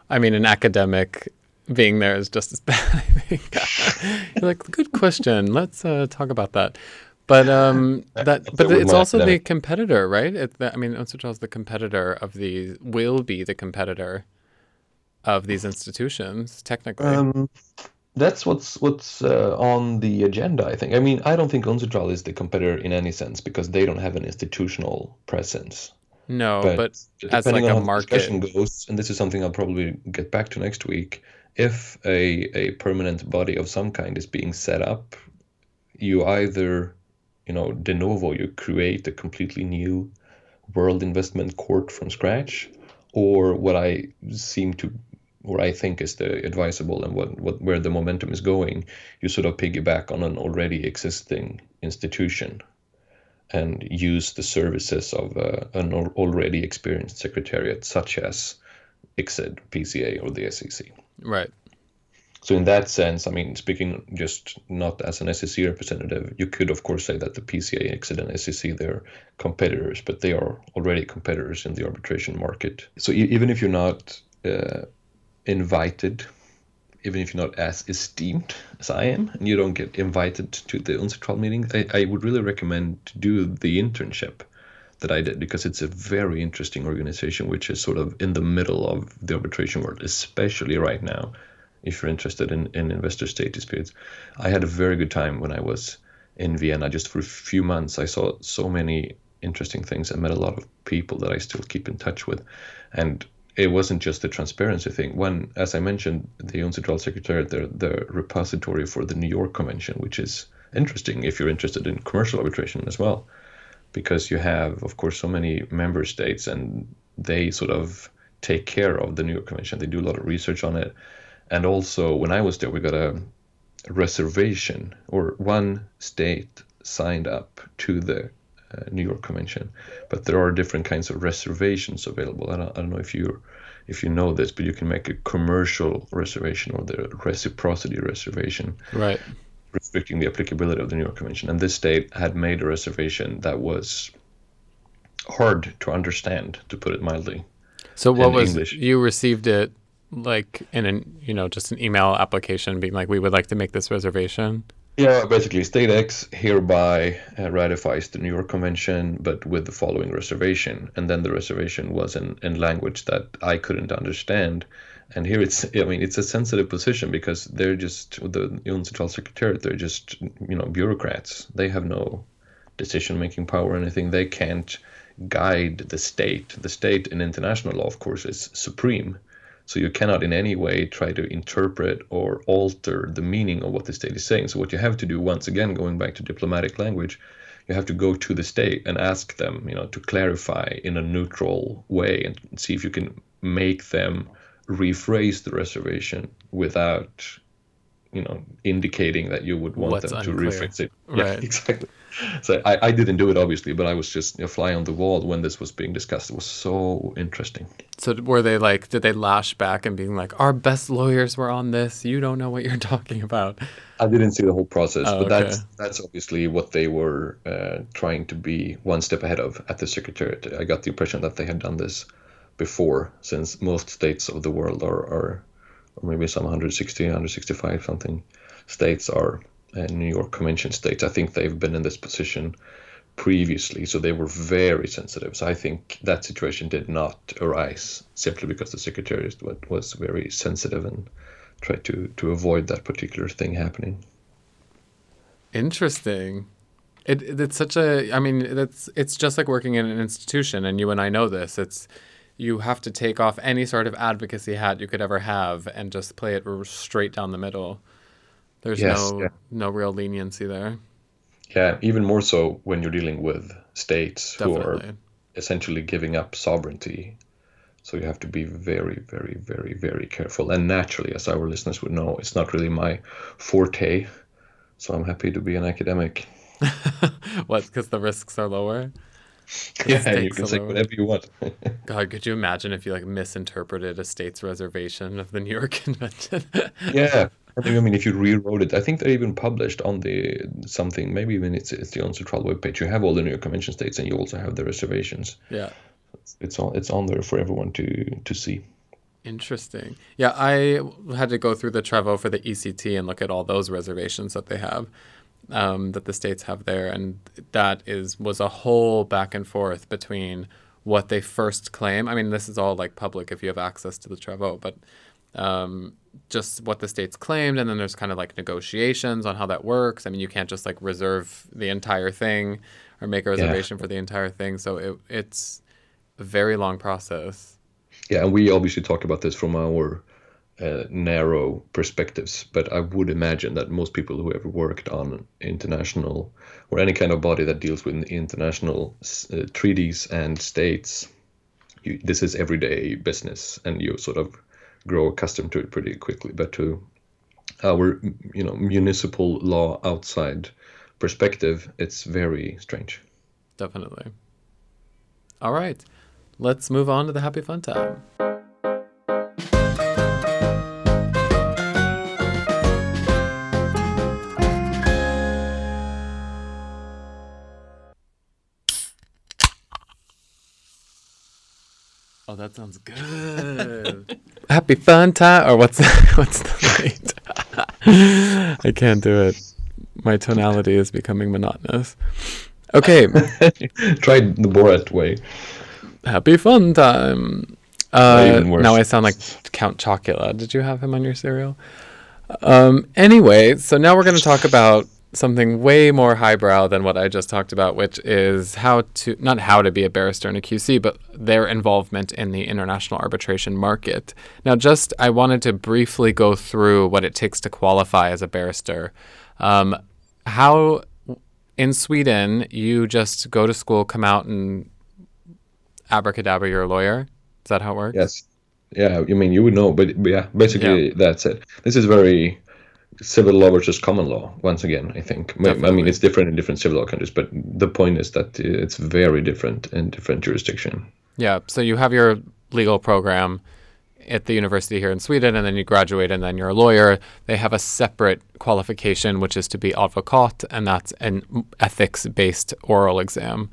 I mean, an academic being there is just as bad. I think. You're like, good question. Let's uh, talk about that. But um, that, but with it's my also the competitor, right? It, I mean, UNCITRAL is the competitor of the will be the competitor of these institutions, technically. Um, that's what's what's uh, on the agenda. I think. I mean, I don't think UNCITRAL is the competitor in any sense because they don't have an institutional presence. no, but, but as depending like a on how the market, discussion goes, and this is something I'll probably get back to next week. If a a permanent body of some kind is being set up, you either, you know, de novo, you create a completely new world investment court from scratch, or what I seem to, or I think is the advisable and what, what where the momentum is going, you sort of piggyback on an already existing institution and use the services of uh, an already experienced secretariat such as ICSID, PCA, or the SCC. right? So in that sense, I mean, speaking just not as an SCC representative, you could of course say that the PCA, ICSID, and SCC they're competitors, but they are already competitors in the arbitration market. So e- even if you're not uh, invited, even if you're not as esteemed as I am, and you don't get invited to the UNCITRAL meeting, I, I would really recommend to do the internship that I did because it's a very interesting organization, which is sort of in the middle of the arbitration world, especially right now. If you're interested in, in investor state disputes, I had a very good time when I was in Vienna. Just for a few months, I saw so many interesting things. I met a lot of people that I still keep in touch with, and it wasn't just the transparency thing. When, as I mentioned, the UNCITRAL Secretariat, they're the repository for the New York Convention, which is interesting if you're interested in commercial arbitration as well because you have, of course, so many member states and they sort of take care of the New York Convention. They do a lot of research on it. And also, when I was there, we got a reservation, or one state signed up to the uh, New York Convention, but there are different kinds of reservations available. I don't, I don't know if you if you know this, but you can make a commercial reservation or the reciprocity reservation Right. restricting the applicability of the New York Convention. And this state had made a reservation that was hard to understand, to put it mildly. So what was English. you received it like in an you know just an email application being like we would like to make this reservation. Yeah, basically, State X hereby uh, ratifies the New York Convention, but with the following reservation. And then the reservation was in, in language that I couldn't understand. And here it's, I mean, it's a sensitive position because they're just, the UNCITRAL Secretariat, they're just, you know, bureaucrats. They have no decision making power or anything. They can't guide the state. The state in international law, of course, is supreme. So you cannot in any way try to interpret or alter the meaning of what the state is saying. So what you have to do, once again, going back to diplomatic language, you have to go to the state and ask them, you know, to clarify in a neutral way and see if you can make them rephrase the reservation without, you know, indicating that you would want What's them to unclear. rephrase it. Yeah, Right. exactly. so I, I didn't do it obviously, but I was just a fly on the wall when this was being discussed. It was so interesting. So were they like, did they lash back and being like, our best lawyers were on this. You don't know what you're talking about. I didn't see the whole process, Oh, but okay. that's that's obviously what they were uh, trying to be one step ahead of at the secretariat. I got the impression that they had done this before, since most states of the world are, are or maybe some 160, 165 something states are Uh, New York Convention states. I think they've been in this position previously, so they were very sensitive. So I think that situation did not arise simply because the secretariat wa- was very sensitive and tried to to avoid that particular thing happening. Interesting. It, it's such a. I mean, that's it's just like working in an institution, and you and I know this. It's you have to take off any sort of advocacy hat you could ever have and just play it straight down the middle. There's Yes, no yeah. no real leniency there. Yeah, even more so when you're dealing with states who are essentially giving up sovereignty. So you have to be very, very, very, very careful. And naturally, as our listeners would know, it's not really my forte. So I'm happy to be an academic. what? Because the risks are lower. Yeah, and you can say lower. whatever you want. God, could you imagine if you like misinterpreted a state's reservation of the New York Convention? yeah. I mean, if you rewrote it, I think they're even published on the something, maybe even it's, it's the UNCITRAL webpage. You have all the New York Convention states and you also have the reservations. yeah. It's on, it's on there for everyone to, to see. Interesting. Yeah, I had to go through the travaux for the ECT and look at all those reservations that they have, um, that the states have there, and that is was a whole back and forth between what they first claim. I mean, this is all like public if you have access to the travaux, but um, just what the states claimed, and then there's kind of like negotiations on how that works. I mean, you can't just like reserve the entire thing or make a reservation for the entire thing. So it, it's a very long process. Yeah, and we obviously talk about this from our uh, narrow perspectives, but I would imagine that most people who ever worked on international or any kind of body that deals with international uh, treaties and states, you, this is everyday business, and you sort of grow accustomed to it pretty quickly. But to our, you know, municipal law outside perspective, it's very strange. Definitely. All right. Let's move on to the happy fun time. That sounds good. happy fun time, or what's what's the rate? I can't do it. My tonality is becoming monotonous. Okay, Try the Borat way. happy fun time. Uh, now I sound like Count Chocula. Did you have him on your cereal? Um, anyway, so now we're going to talk about something way more highbrow than what I just talked about, which is how to, not how to be a barrister in a QC, but their involvement in the international arbitration market. Now, just I wanted to briefly go through what it takes to qualify as a barrister. Um, how in Sweden, you just go to school, come out, and abracadabra, you're a lawyer. Is that how it works? Yes. Yeah, I mean, you would know, but, but yeah, basically that's it. This is very civil law versus common law, once again, I think. I- I mean, it's different in different civil law countries, but the point is that it's very different in different jurisdiction. Yeah. So you have your legal program at the university here in Sweden, and then you graduate, and then you're a lawyer. They have a separate qualification, which is to be advocat, and that's an ethics-based oral exam,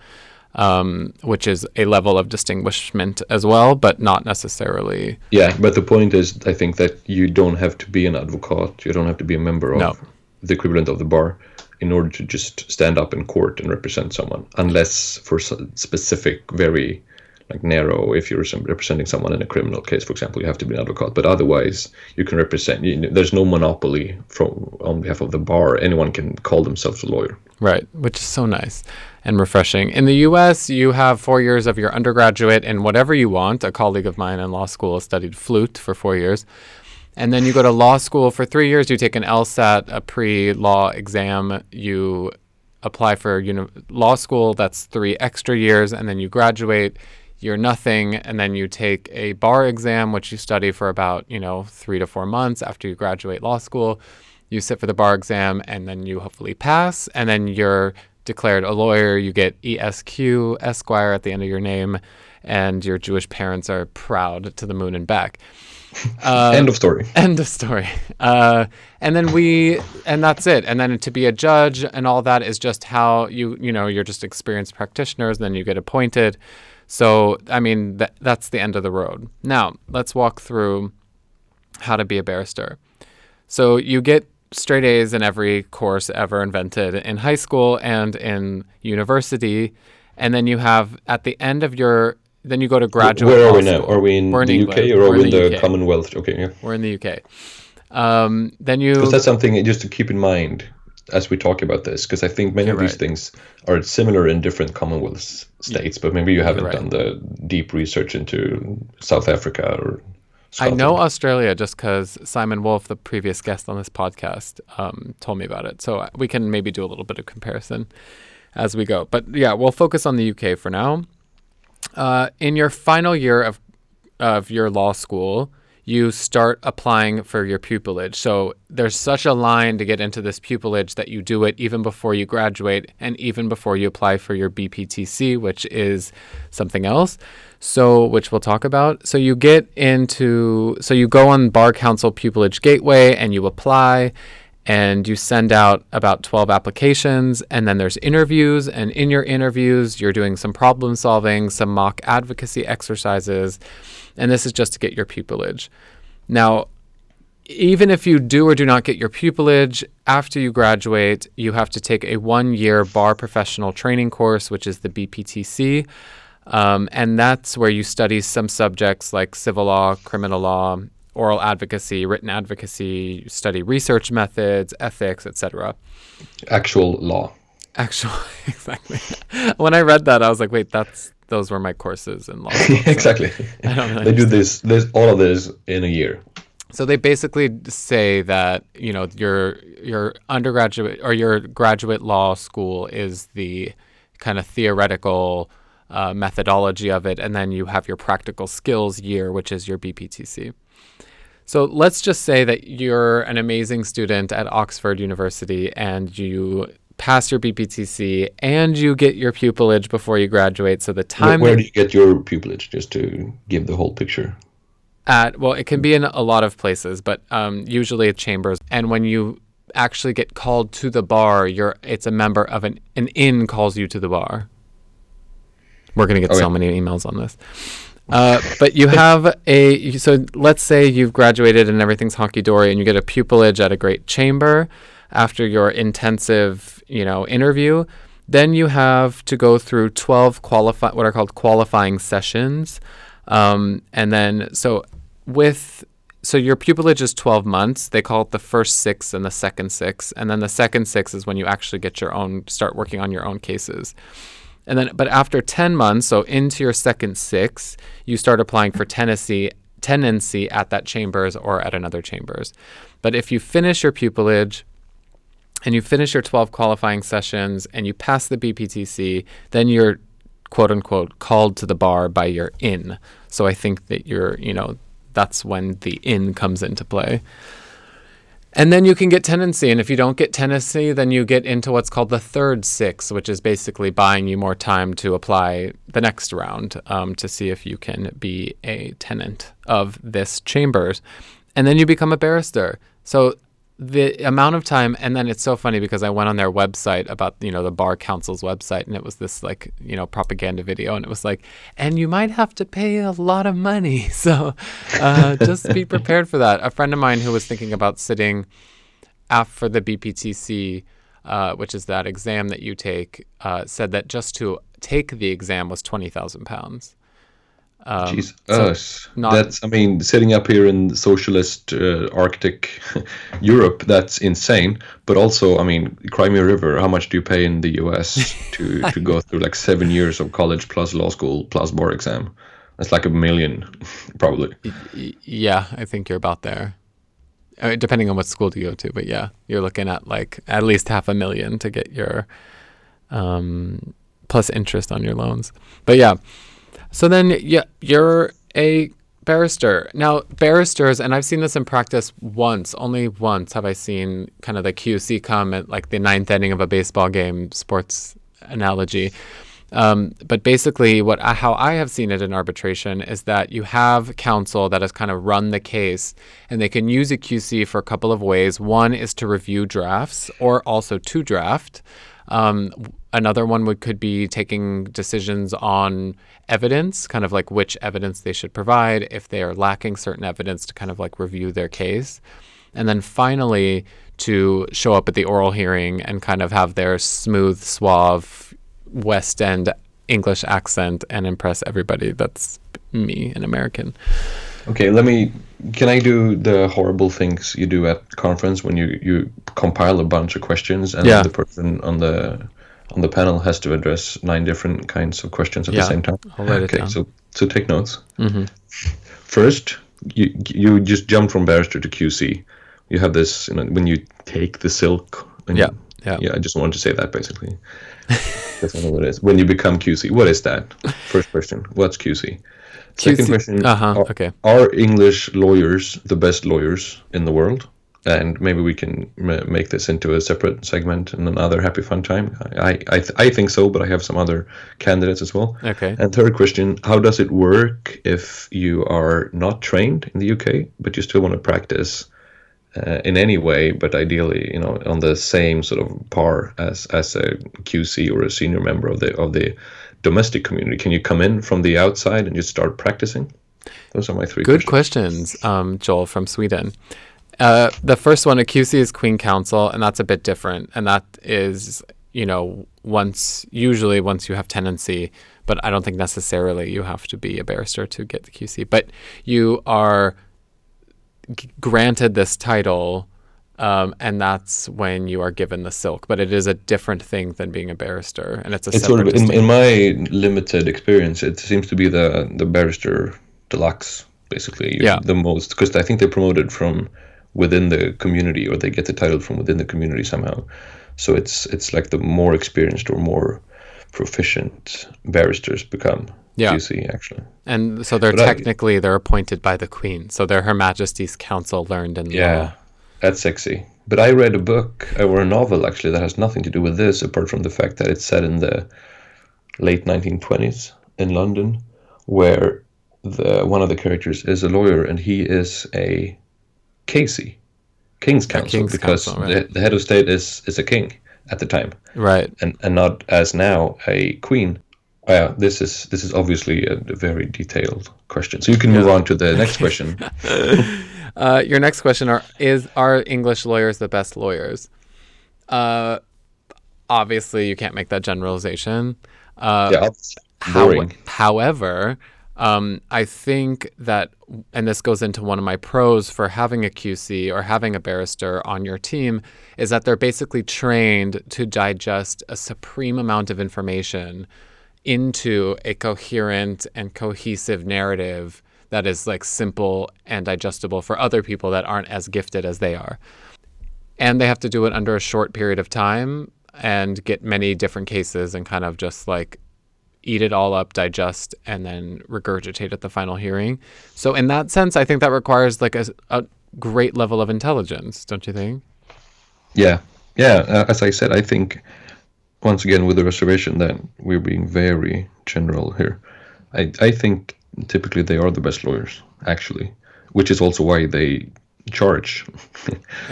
um, which is a level of distinguishment as well, but not necessarily. Yeah, but the point is, I think that you don't have to be an advocate, you don't have to be a member of No. the equivalent of the bar in order to just stand up in court and represent someone, unless for specific, very like narrow, if you're representing someone in a criminal case, for example, you have to be an advocate. But otherwise, you can represent. You know, there's no monopoly from on behalf of the bar. Anyone can call themselves a lawyer. Right, which is so nice and refreshing. In the US, you have four years of your undergraduate in whatever you want. A colleague of mine in law school studied flute for four years. And then you go to law school for three years. You take an LSAT, a pre law exam. You apply for uni- law school. That's three extra years. And then you graduate. You're nothing. And then you take a bar exam, which you study for about, you know, three to four months after you graduate law school. You sit for the bar exam and then you hopefully pass. And then you're declared a lawyer, you get ESQ, Esquire, at the end of your name, and your Jewish parents are proud to the moon and back. Uh, End of story. End of story. Uh, and then we, and that's it. And then to be a judge and all that is just how you, you know, you're just experienced practitioners. Then you get appointed. So I mean, th- that's the end of the road. Now let's walk through how to be a barrister. So you get straight A's in every course ever invented in high school and in university. And then you have at the end of your then you go to graduate. Where are we now? Are we in, in the England. UK or are in in the the Commonwealth? Okay, yeah. We're in the UK. Um, then you. Because that's something just to keep in mind as we talk about this, because I think many You're of these right. things are similar in different Commonwealth states, but maybe you haven't right. done the deep research into South Africa or. I know Australia just because Simon Wolf, the previous guest on this podcast, um, told me about it. So we can maybe do a little bit of comparison as we go. But yeah, we'll focus on the UK for now. Uh, in your final year of of your law school, you start applying for your pupillage. So there's such a line to get into this pupillage that you do it even before you graduate and even before you apply for your BPTC, which is something else. So which we'll talk about. So you get into so you go on Bar Council Pupillage Gateway and you apply and you send out about 12 applications and then there's interviews and in your interviews you're doing some problem solving some mock advocacy exercises and this is just to get your pupillage now even if you do or do not get your pupillage after you graduate you have to take a one year bar professional training course which is the bptc um, and that's where you study some subjects like civil law criminal law oral advocacy, written advocacy, study research methods, ethics, etc. Actual law. Actual, exactly. when I read that, I was like, wait, that's those were my courses in law. school, so exactly. I don't really they do this, this, all of this in a year. So they basically say that you know your your undergraduate or your graduate law school is the kind of theoretical uh, methodology of it, and then you have your practical skills year, which is your BPTC. So let's just say that you're an amazing student at Oxford University and you pass your BPTC and you get your pupillage before you graduate. So the time where that- do you get your pupillage, just to give the whole picture? at well it can be in a lot of places but um, usually at chambers. And when you actually get called to the bar you're it's a member of an an inn calls you to the bar. We're going to get so many emails on this. Uh, but you have a so let's say you've graduated and everything's honky dory and you get a pupillage at a great chamber after your intensive you know interview then you have to go through 12 qualify what are called qualifying sessions. Um, and then so with so your pupillage is 12 months. They call it the first six and the second six. And then the second six is when you actually get your own start working on your own cases. And then but after 10 months so into your second six you start applying for tenancy tenancy at that chambers or at another chambers. But if you finish your pupillage and you finish your 12 qualifying sessions and you pass the BPTC, then you're quote unquote called to the bar by your inn. So I think that you're, you know, that's when the inn comes into play. And then you can get tenancy. And if you don't get tenancy, then you get into what's called the third six, which is basically buying you more time to apply the next round um, to see if you can be a tenant of this chambers. And then you become a barrister. So the amount of time and then it's so funny because i went on their website about you know the bar council's website and it was this like you know propaganda video and it was like and you might have to pay a lot of money. So uh, just be prepared for that. A friend of mine who was thinking about sitting af for the bptc uh, which is that exam that you take uh, said that just to take the exam was 20000 pounds um, Jeez, so us. not- that's, I mean, sitting up here in socialist uh, Arctic Europe, that's insane. But also, I mean, Crimea River, how much do you pay in the US to, to go through like seven years of college plus law school plus bar exam? That's like a million, probably. Yeah, I think you're about there. Uh, depending on what school you go to, but yeah, you're looking at like at least half a million to get your um, plus interest on your loans. But yeah, so then yeah, you're a barrister. Now, barristers, and I've seen this in practice once, only once have I seen kind of the QC come at like the ninth inning of a baseball game, sports analogy. Um, but basically, what I, how I have seen it in arbitration is that you have counsel that has kind of run the case, and they can use a QC for a couple of ways. One is to review drafts, or also to draft. Um, another one would could be taking decisions on evidence, kind of like which evidence they should provide if they are lacking certain evidence to kind of like review their case, and then finally to show up at the oral hearing and kind of have their smooth, suave West End English accent and impress everybody. That's me, an American. Okay, let me. Can I do the horrible things you do at conference when you you compile a bunch of questions and Yeah. the person on the on the panel has to address nine different kinds of questions at Yeah, the same time? I'll write it okay, down. so so take notes. hmm First, you you just jump from barrister to QC. You have this, you know, when you take the silk. and- Yeah, yeah. yeah. I just wanted to say that basically. That's what it is. When you become QC, what is that? First question. What's QC? Second question. Uh-huh, are- okay. Are English lawyers the best lawyers in the world? And maybe we can ma- make this into a separate segment and another happy fun time. I I, I, th- I think so, but I have some other candidates as well. Okay. And third question, how does it work if you are not trained in the UK, but you still want to practice uh, in any way, but ideally, you know, on the same sort of par as as a QC or a senior member of the of the domestic community? Can you come in from the outside and just start practicing? Those are my three Good questions. questions, um, Joel from Sweden. Uh, the first one, a QC is Queen Counsel, and that's a bit different. And that is, you know, once usually once you have tenancy, but I don't think necessarily you have to be a barrister to get the QC. But you are g- granted this title, um, and that's when you are given the silk. But it is a different thing than being a barrister, and it's a It's separate. sort of in, in my limited experience, it seems to be the the barrister deluxe, basically. Yeah. The most because I think they promoted from within the community, or they get the title from within the community somehow. So it's it's like the more experienced or more proficient barristers become Yeah. QC actually. And so they're But I- technically they're appointed by the Queen. So they're Her Majesty's counsel learned in the Yeah, law. that's sexy. But I read a book uh, or a novel actually that has nothing to do with this, apart from the fact that it's set in the late 1920s in London, where the one of the characters is a lawyer and he is a KC, King's Counsel, King's because Counsel, right. the, the head of state is is a king at the time, Right. and and not as now a queen. Well, this is this is obviously a, very detailed question. So you can move on to the next question. Uh, your next question are is are English lawyers the best lawyers? Uh, obviously you can't make that generalization. Uh, yeah, How- however, um, I think that, and this goes into one of my pros for having a QC or having a barrister on your team, is that they're basically trained to digest a supreme amount of information into a coherent and cohesive narrative that is like simple and digestible for other people that aren't as gifted as they are. And they have to do it under a short period of time and get many different cases and kind of just like eat it all up, digest, and then regurgitate at the final hearing. So in that sense, I think that requires like a, a great level of intelligence, don't you think? Yeah, yeah. Uh, as I said, I think once again with the reservation that we're being very general here. I I think typically they are the best lawyers actually, which is also why they charge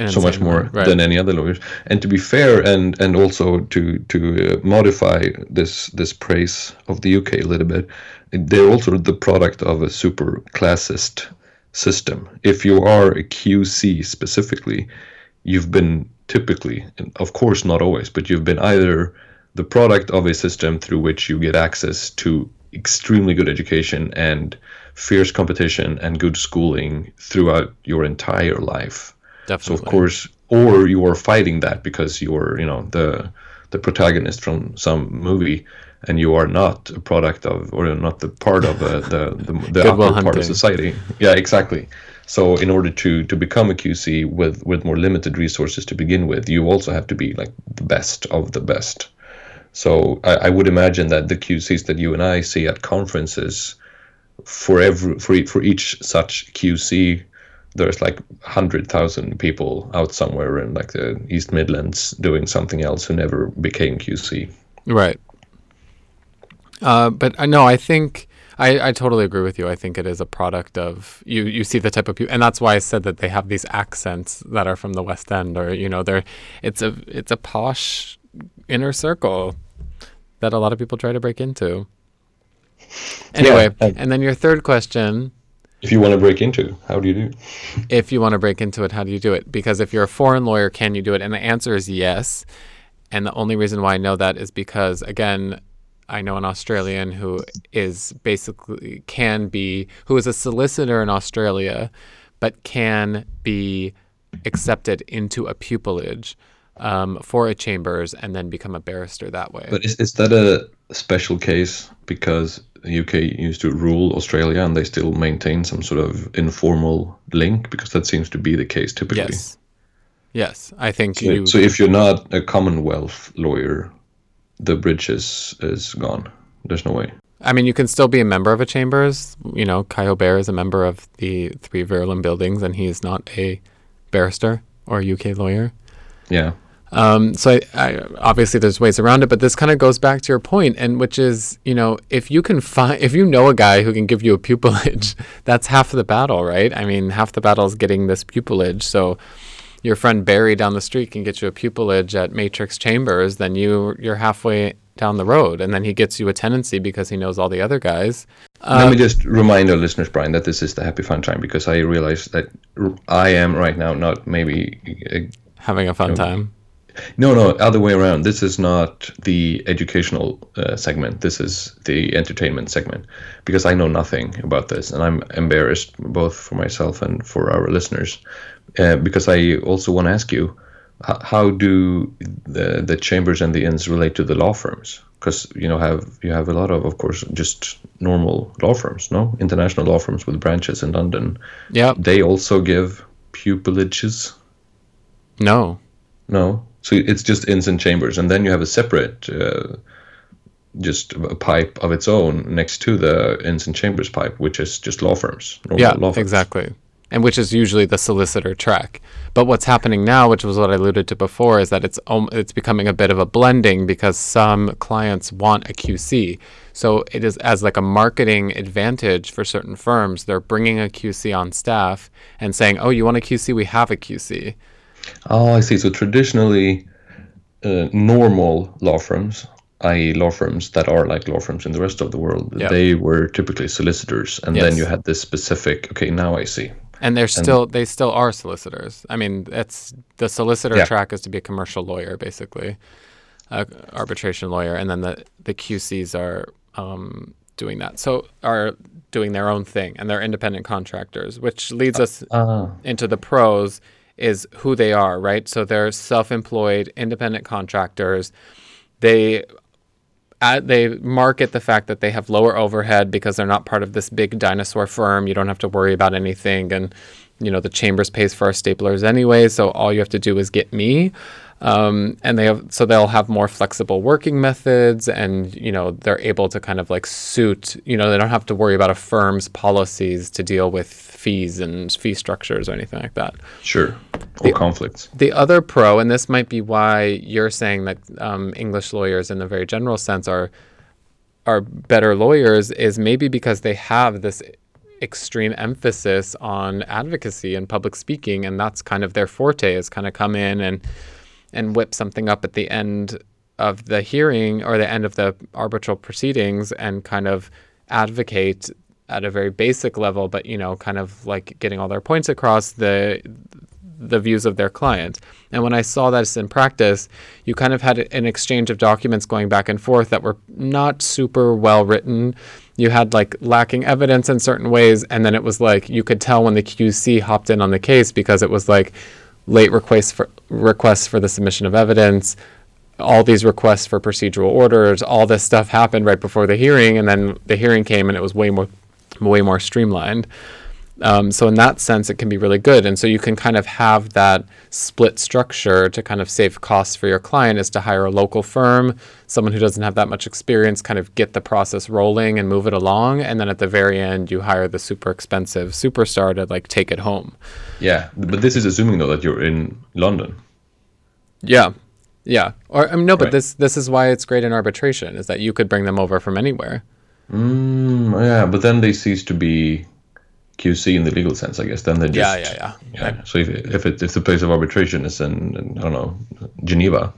so much more right. than any other lawyers. And to be fair, and and also to to uh, modify this this praise of the UK a little bit, they're also the product of a super classist system. If you are a QC specifically, you've been typically, and of course not always, but you've been either the product of a system through which you get access to extremely good education and fierce competition and good schooling throughout your entire life. Definitely. So of course, or you are fighting that because you're, you know, the the protagonist from some movie, and you are not a product of, or not the part of uh, the the, the upper part of society. Yeah, exactly. So in order to to become a QC with with more limited resources to begin with, you also have to be like the best of the best. So I, I would imagine that the QCs that you and I see at conferences for every for for each such QC, there's like hundred thousand people out somewhere in like the East Midlands doing something else who never became QC. Right. Uh, but uh, no, I think I, I totally agree with you. I think it is a product of you. You see the type of people, and that's why I said that they have these accents that are from the West End, or you know, they're it's a it's a posh inner circle that a lot of people try to break into. Anyway, uh, and then your third question If you want to break into, how do you do? if you want to break into it, how do you do it? Because if you're a foreign lawyer, can you do it? And the answer is yes. And the only reason why I know that is because, again, I know an Australian who is basically can be, who is a solicitor in Australia, but can be accepted into a pupillage um, for a chambers and then become a barrister that way. But is, is that a special case because the UK used to rule Australia and they still maintain some sort of informal link? Because that seems to be the case typically. yes. Yes. I think So, you. so if you're not a Commonwealth lawyer, the bridge is, is gone. There's no way. I mean, you can still be a member of a chambers. You know, Kaj Hobér is a member of the three Verulam buildings, and he's not a barrister or a UK lawyer. Yeah. Um, so I, I, obviously there's ways around it, but this kind of goes back to your point, and which is, you know, if you can find, if you know a guy who can give you a pupillage, that's half the battle, right? I mean, half the battle is getting this pupillage. So your friend Barry down the street can get you a pupillage at Matrix Chambers, then you you're halfway down the road, and then he gets you a tenancy because he knows all the other guys. Let me just remind our listeners, Brian, that this is the happy fun time because I realize that I am right now not maybe. Uh, Having a fun time. No, no, other way around. This is not the educational uh, segment. This is the entertainment segment because I know nothing about this and I'm embarrassed both for myself and for our listeners. Uh, because I also want to ask you, h- how do the the chambers and the inns relate to the law firms? Because you know have you have a lot of, of course, just normal law firms, no international law firms with branches in London. Yeah. They also give pupillages. No. No, so it's just inns and chambers, and then you have a separate, uh, just a pipe of its own next to the inns and chambers pipe, which is just law firms. Yeah, law firms. exactly. And which is usually the solicitor track. But what's happening now, which was what I alluded to before, is that it's um, it's becoming a bit of a blending because some clients want a QC. So it is as like a marketing advantage for certain firms. They're bringing a QC on staff and saying, "Oh, you want a QC? We have a QC." Oh, I see. So traditionally, uh, normal law firms, i.e., law firms that are like law firms in the rest of the world, Yeah. they were typically solicitors, and then you had this specific. Okay, now I see. And they're still they still are solicitors. I mean, it's the solicitor Yeah. track is to be a commercial lawyer, basically, a arbitration lawyer, and then the the QCs are um, doing that. So are doing their own thing, and they're independent contractors, which leads us Ah, into the pros is who they are, right? So they're self-employed, independent contractors. They uh, they market the fact that they have lower overhead because they're not part of this big dinosaur firm. You don't have to worry about anything, and you know the chambers pays for our staplers anyway. So all you have to do is get me. Um, and they have so they'll have more flexible working methods, and you know they're able to kind of like suit. You know they don't have to worry about a firm's policies to deal with fees and fee structures or anything like that. sure. Or conflicts. The other pro, and this might be why you're saying that um, English lawyers, in a very general sense, are are better lawyers, is maybe because they have this extreme emphasis on advocacy and public speaking, and that's kind of their forte. Is kind of come in and and whip something up at the end of the hearing or the end of the arbitral proceedings and kind of advocate at a very basic level, but you know, kind of like getting all their points across the the views of their client. And when I saw this in practice, you kind of had an exchange of documents going back and forth that were not super well written. You had like lacking evidence in certain ways, and then it was like you could tell when the QC hopped in on the case because it was like late requests for requests for the submission of evidence, all these requests for procedural orders, all this stuff happened right before the hearing, and then the hearing came and it was way more way more streamlined. Um, so in that sense, it can be really good. And so you can kind of have that split structure to kind of save costs for your client is to hire a local firm, someone who doesn't have that much experience, kind of get the process rolling and move it along. And then at the very end, you hire the super expensive superstar to like take it home. Yeah, but this is assuming though that you're in London. Yeah. Yeah. Or I mean, no, but Right. this this is why it's great in arbitration is that you could bring them over from anywhere. Mm, yeah, but then they cease to be QC in the legal sense, I guess. Then they just Yeah, yeah, yeah. yeah. So if if it, if the place of arbitration is in, in I don't know Geneva,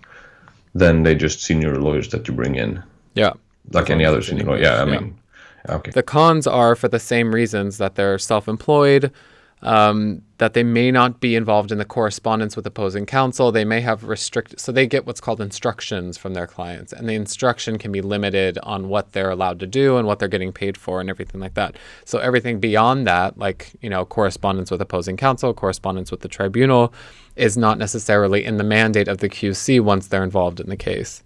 then they just senior lawyers that you bring in, Yeah. like any other senior lawyer. Yeah, I Yeah. mean, okay. The cons are for the same reasons that they're self employed, um, that they may not be involved in the correspondence with opposing counsel. They may have restrict, so they get what's called instructions from their clients, and the instruction can be limited on what they're allowed to do and what they're getting paid for and everything like that. So everything beyond that, like you know, correspondence with opposing counsel, correspondence with the tribunal, is not necessarily in the mandate of the QC once they're involved in the case.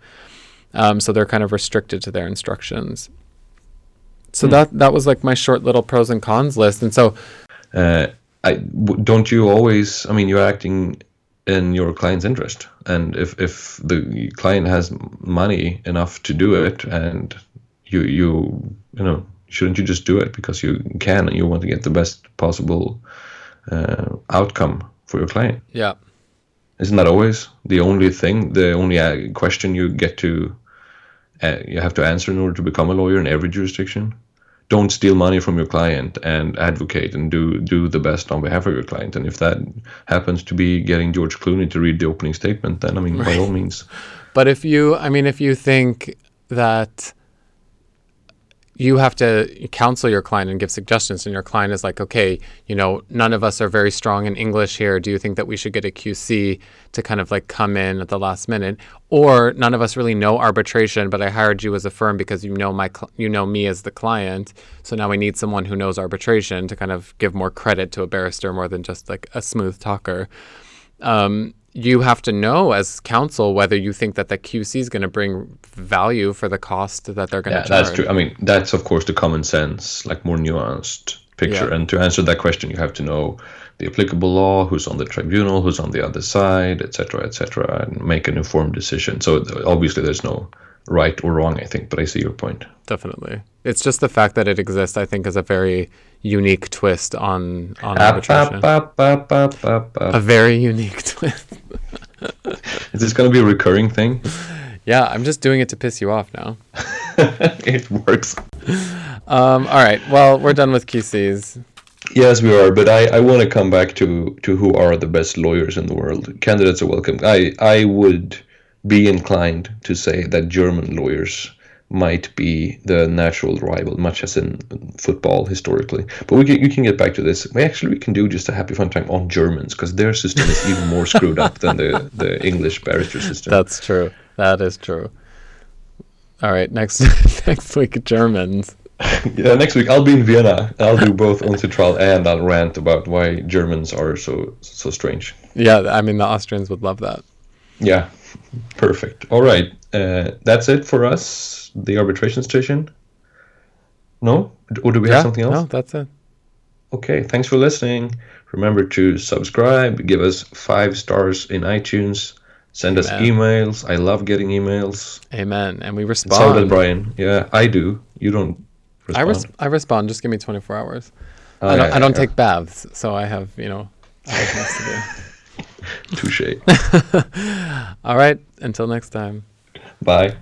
Um, so they're kind of restricted to their instructions. So that that was like my short little pros and cons list. And so Uh, I w- don't you always? I mean, you're acting in your client's interest, and if if the client has money enough to do it, and you you you know, shouldn't you just do it because you can and you want to get the best possible uh, outcome for your client? yeah, Isn't that always the only thing, the only uh, question you get to, uh, you have to answer in order to become a lawyer in every jurisdiction? Don't steal money from your client and advocate and do do the best on behalf of your client. And if that happens to be getting George Clooney to read the opening statement, then I mean, by all means, but if you, I mean, if you think that you have to counsel your client and give suggestions, and your client is like, okay, you know, none of us are very strong in English here. Do you think that we should get a QC to kind of like come in at the last minute, or none of us really know arbitration, but I hired you as a firm because you know my, cl- you know me as the client. So now we need someone who knows arbitration to kind of give more credit to a barrister more than just like a smooth talker. um, you have to know as counsel whether you think that the QC is going to bring value for the cost that they're going yeah, to charge. that's true. I mean, that's of course the common sense, like more nuanced picture. Yeah. And to answer that question, you have to know the applicable law, who's on the tribunal, who's on the other side, etc., etc., and make an informed decision. So obviously, there's no right or wrong, I think. But I see your point. Definitely, it's just the fact that it exists. I think is a very unique twist on on ah, Up, arbitration. A very unique twist. Is this going to be a recurring thing? yeah, I'm just doing it to piss you off now. it works. Um, all right, well, we're done with QCs. Yes, we are. But I, I want to come back to, to who are the best lawyers in the world. Candidates are welcome. I, I would be inclined to say that German lawyers might be the natural rival, much as in football historically. But we can, we can get back to this. We actually we can do just a happy fun time on Germans because their system is even more screwed up than the, the English barrister system. That's true. That is true. All right, next next week Germans. Yeah, next week I'll be in Vienna. I'll do both on trial and I'll rant about why Germans are so so strange. Yeah, I mean the Austrians would love that. Yeah, perfect. All right, uh, that's it for us. The arbitration station. No, or do we yeah, have something else? No, that's it. Okay, thanks for listening. Remember to subscribe, give us five stars in iTunes, send us emails. I love getting emails. Amen. And we respond. So does respond. Brian. Yeah, I do. You don't respond. I, res- I respond. Just give me 24 hours. Oh, I don't, yeah, I don't yeah, take baths, so I have, you know, other things to yeah. Touche. All right. Until next time. Bye.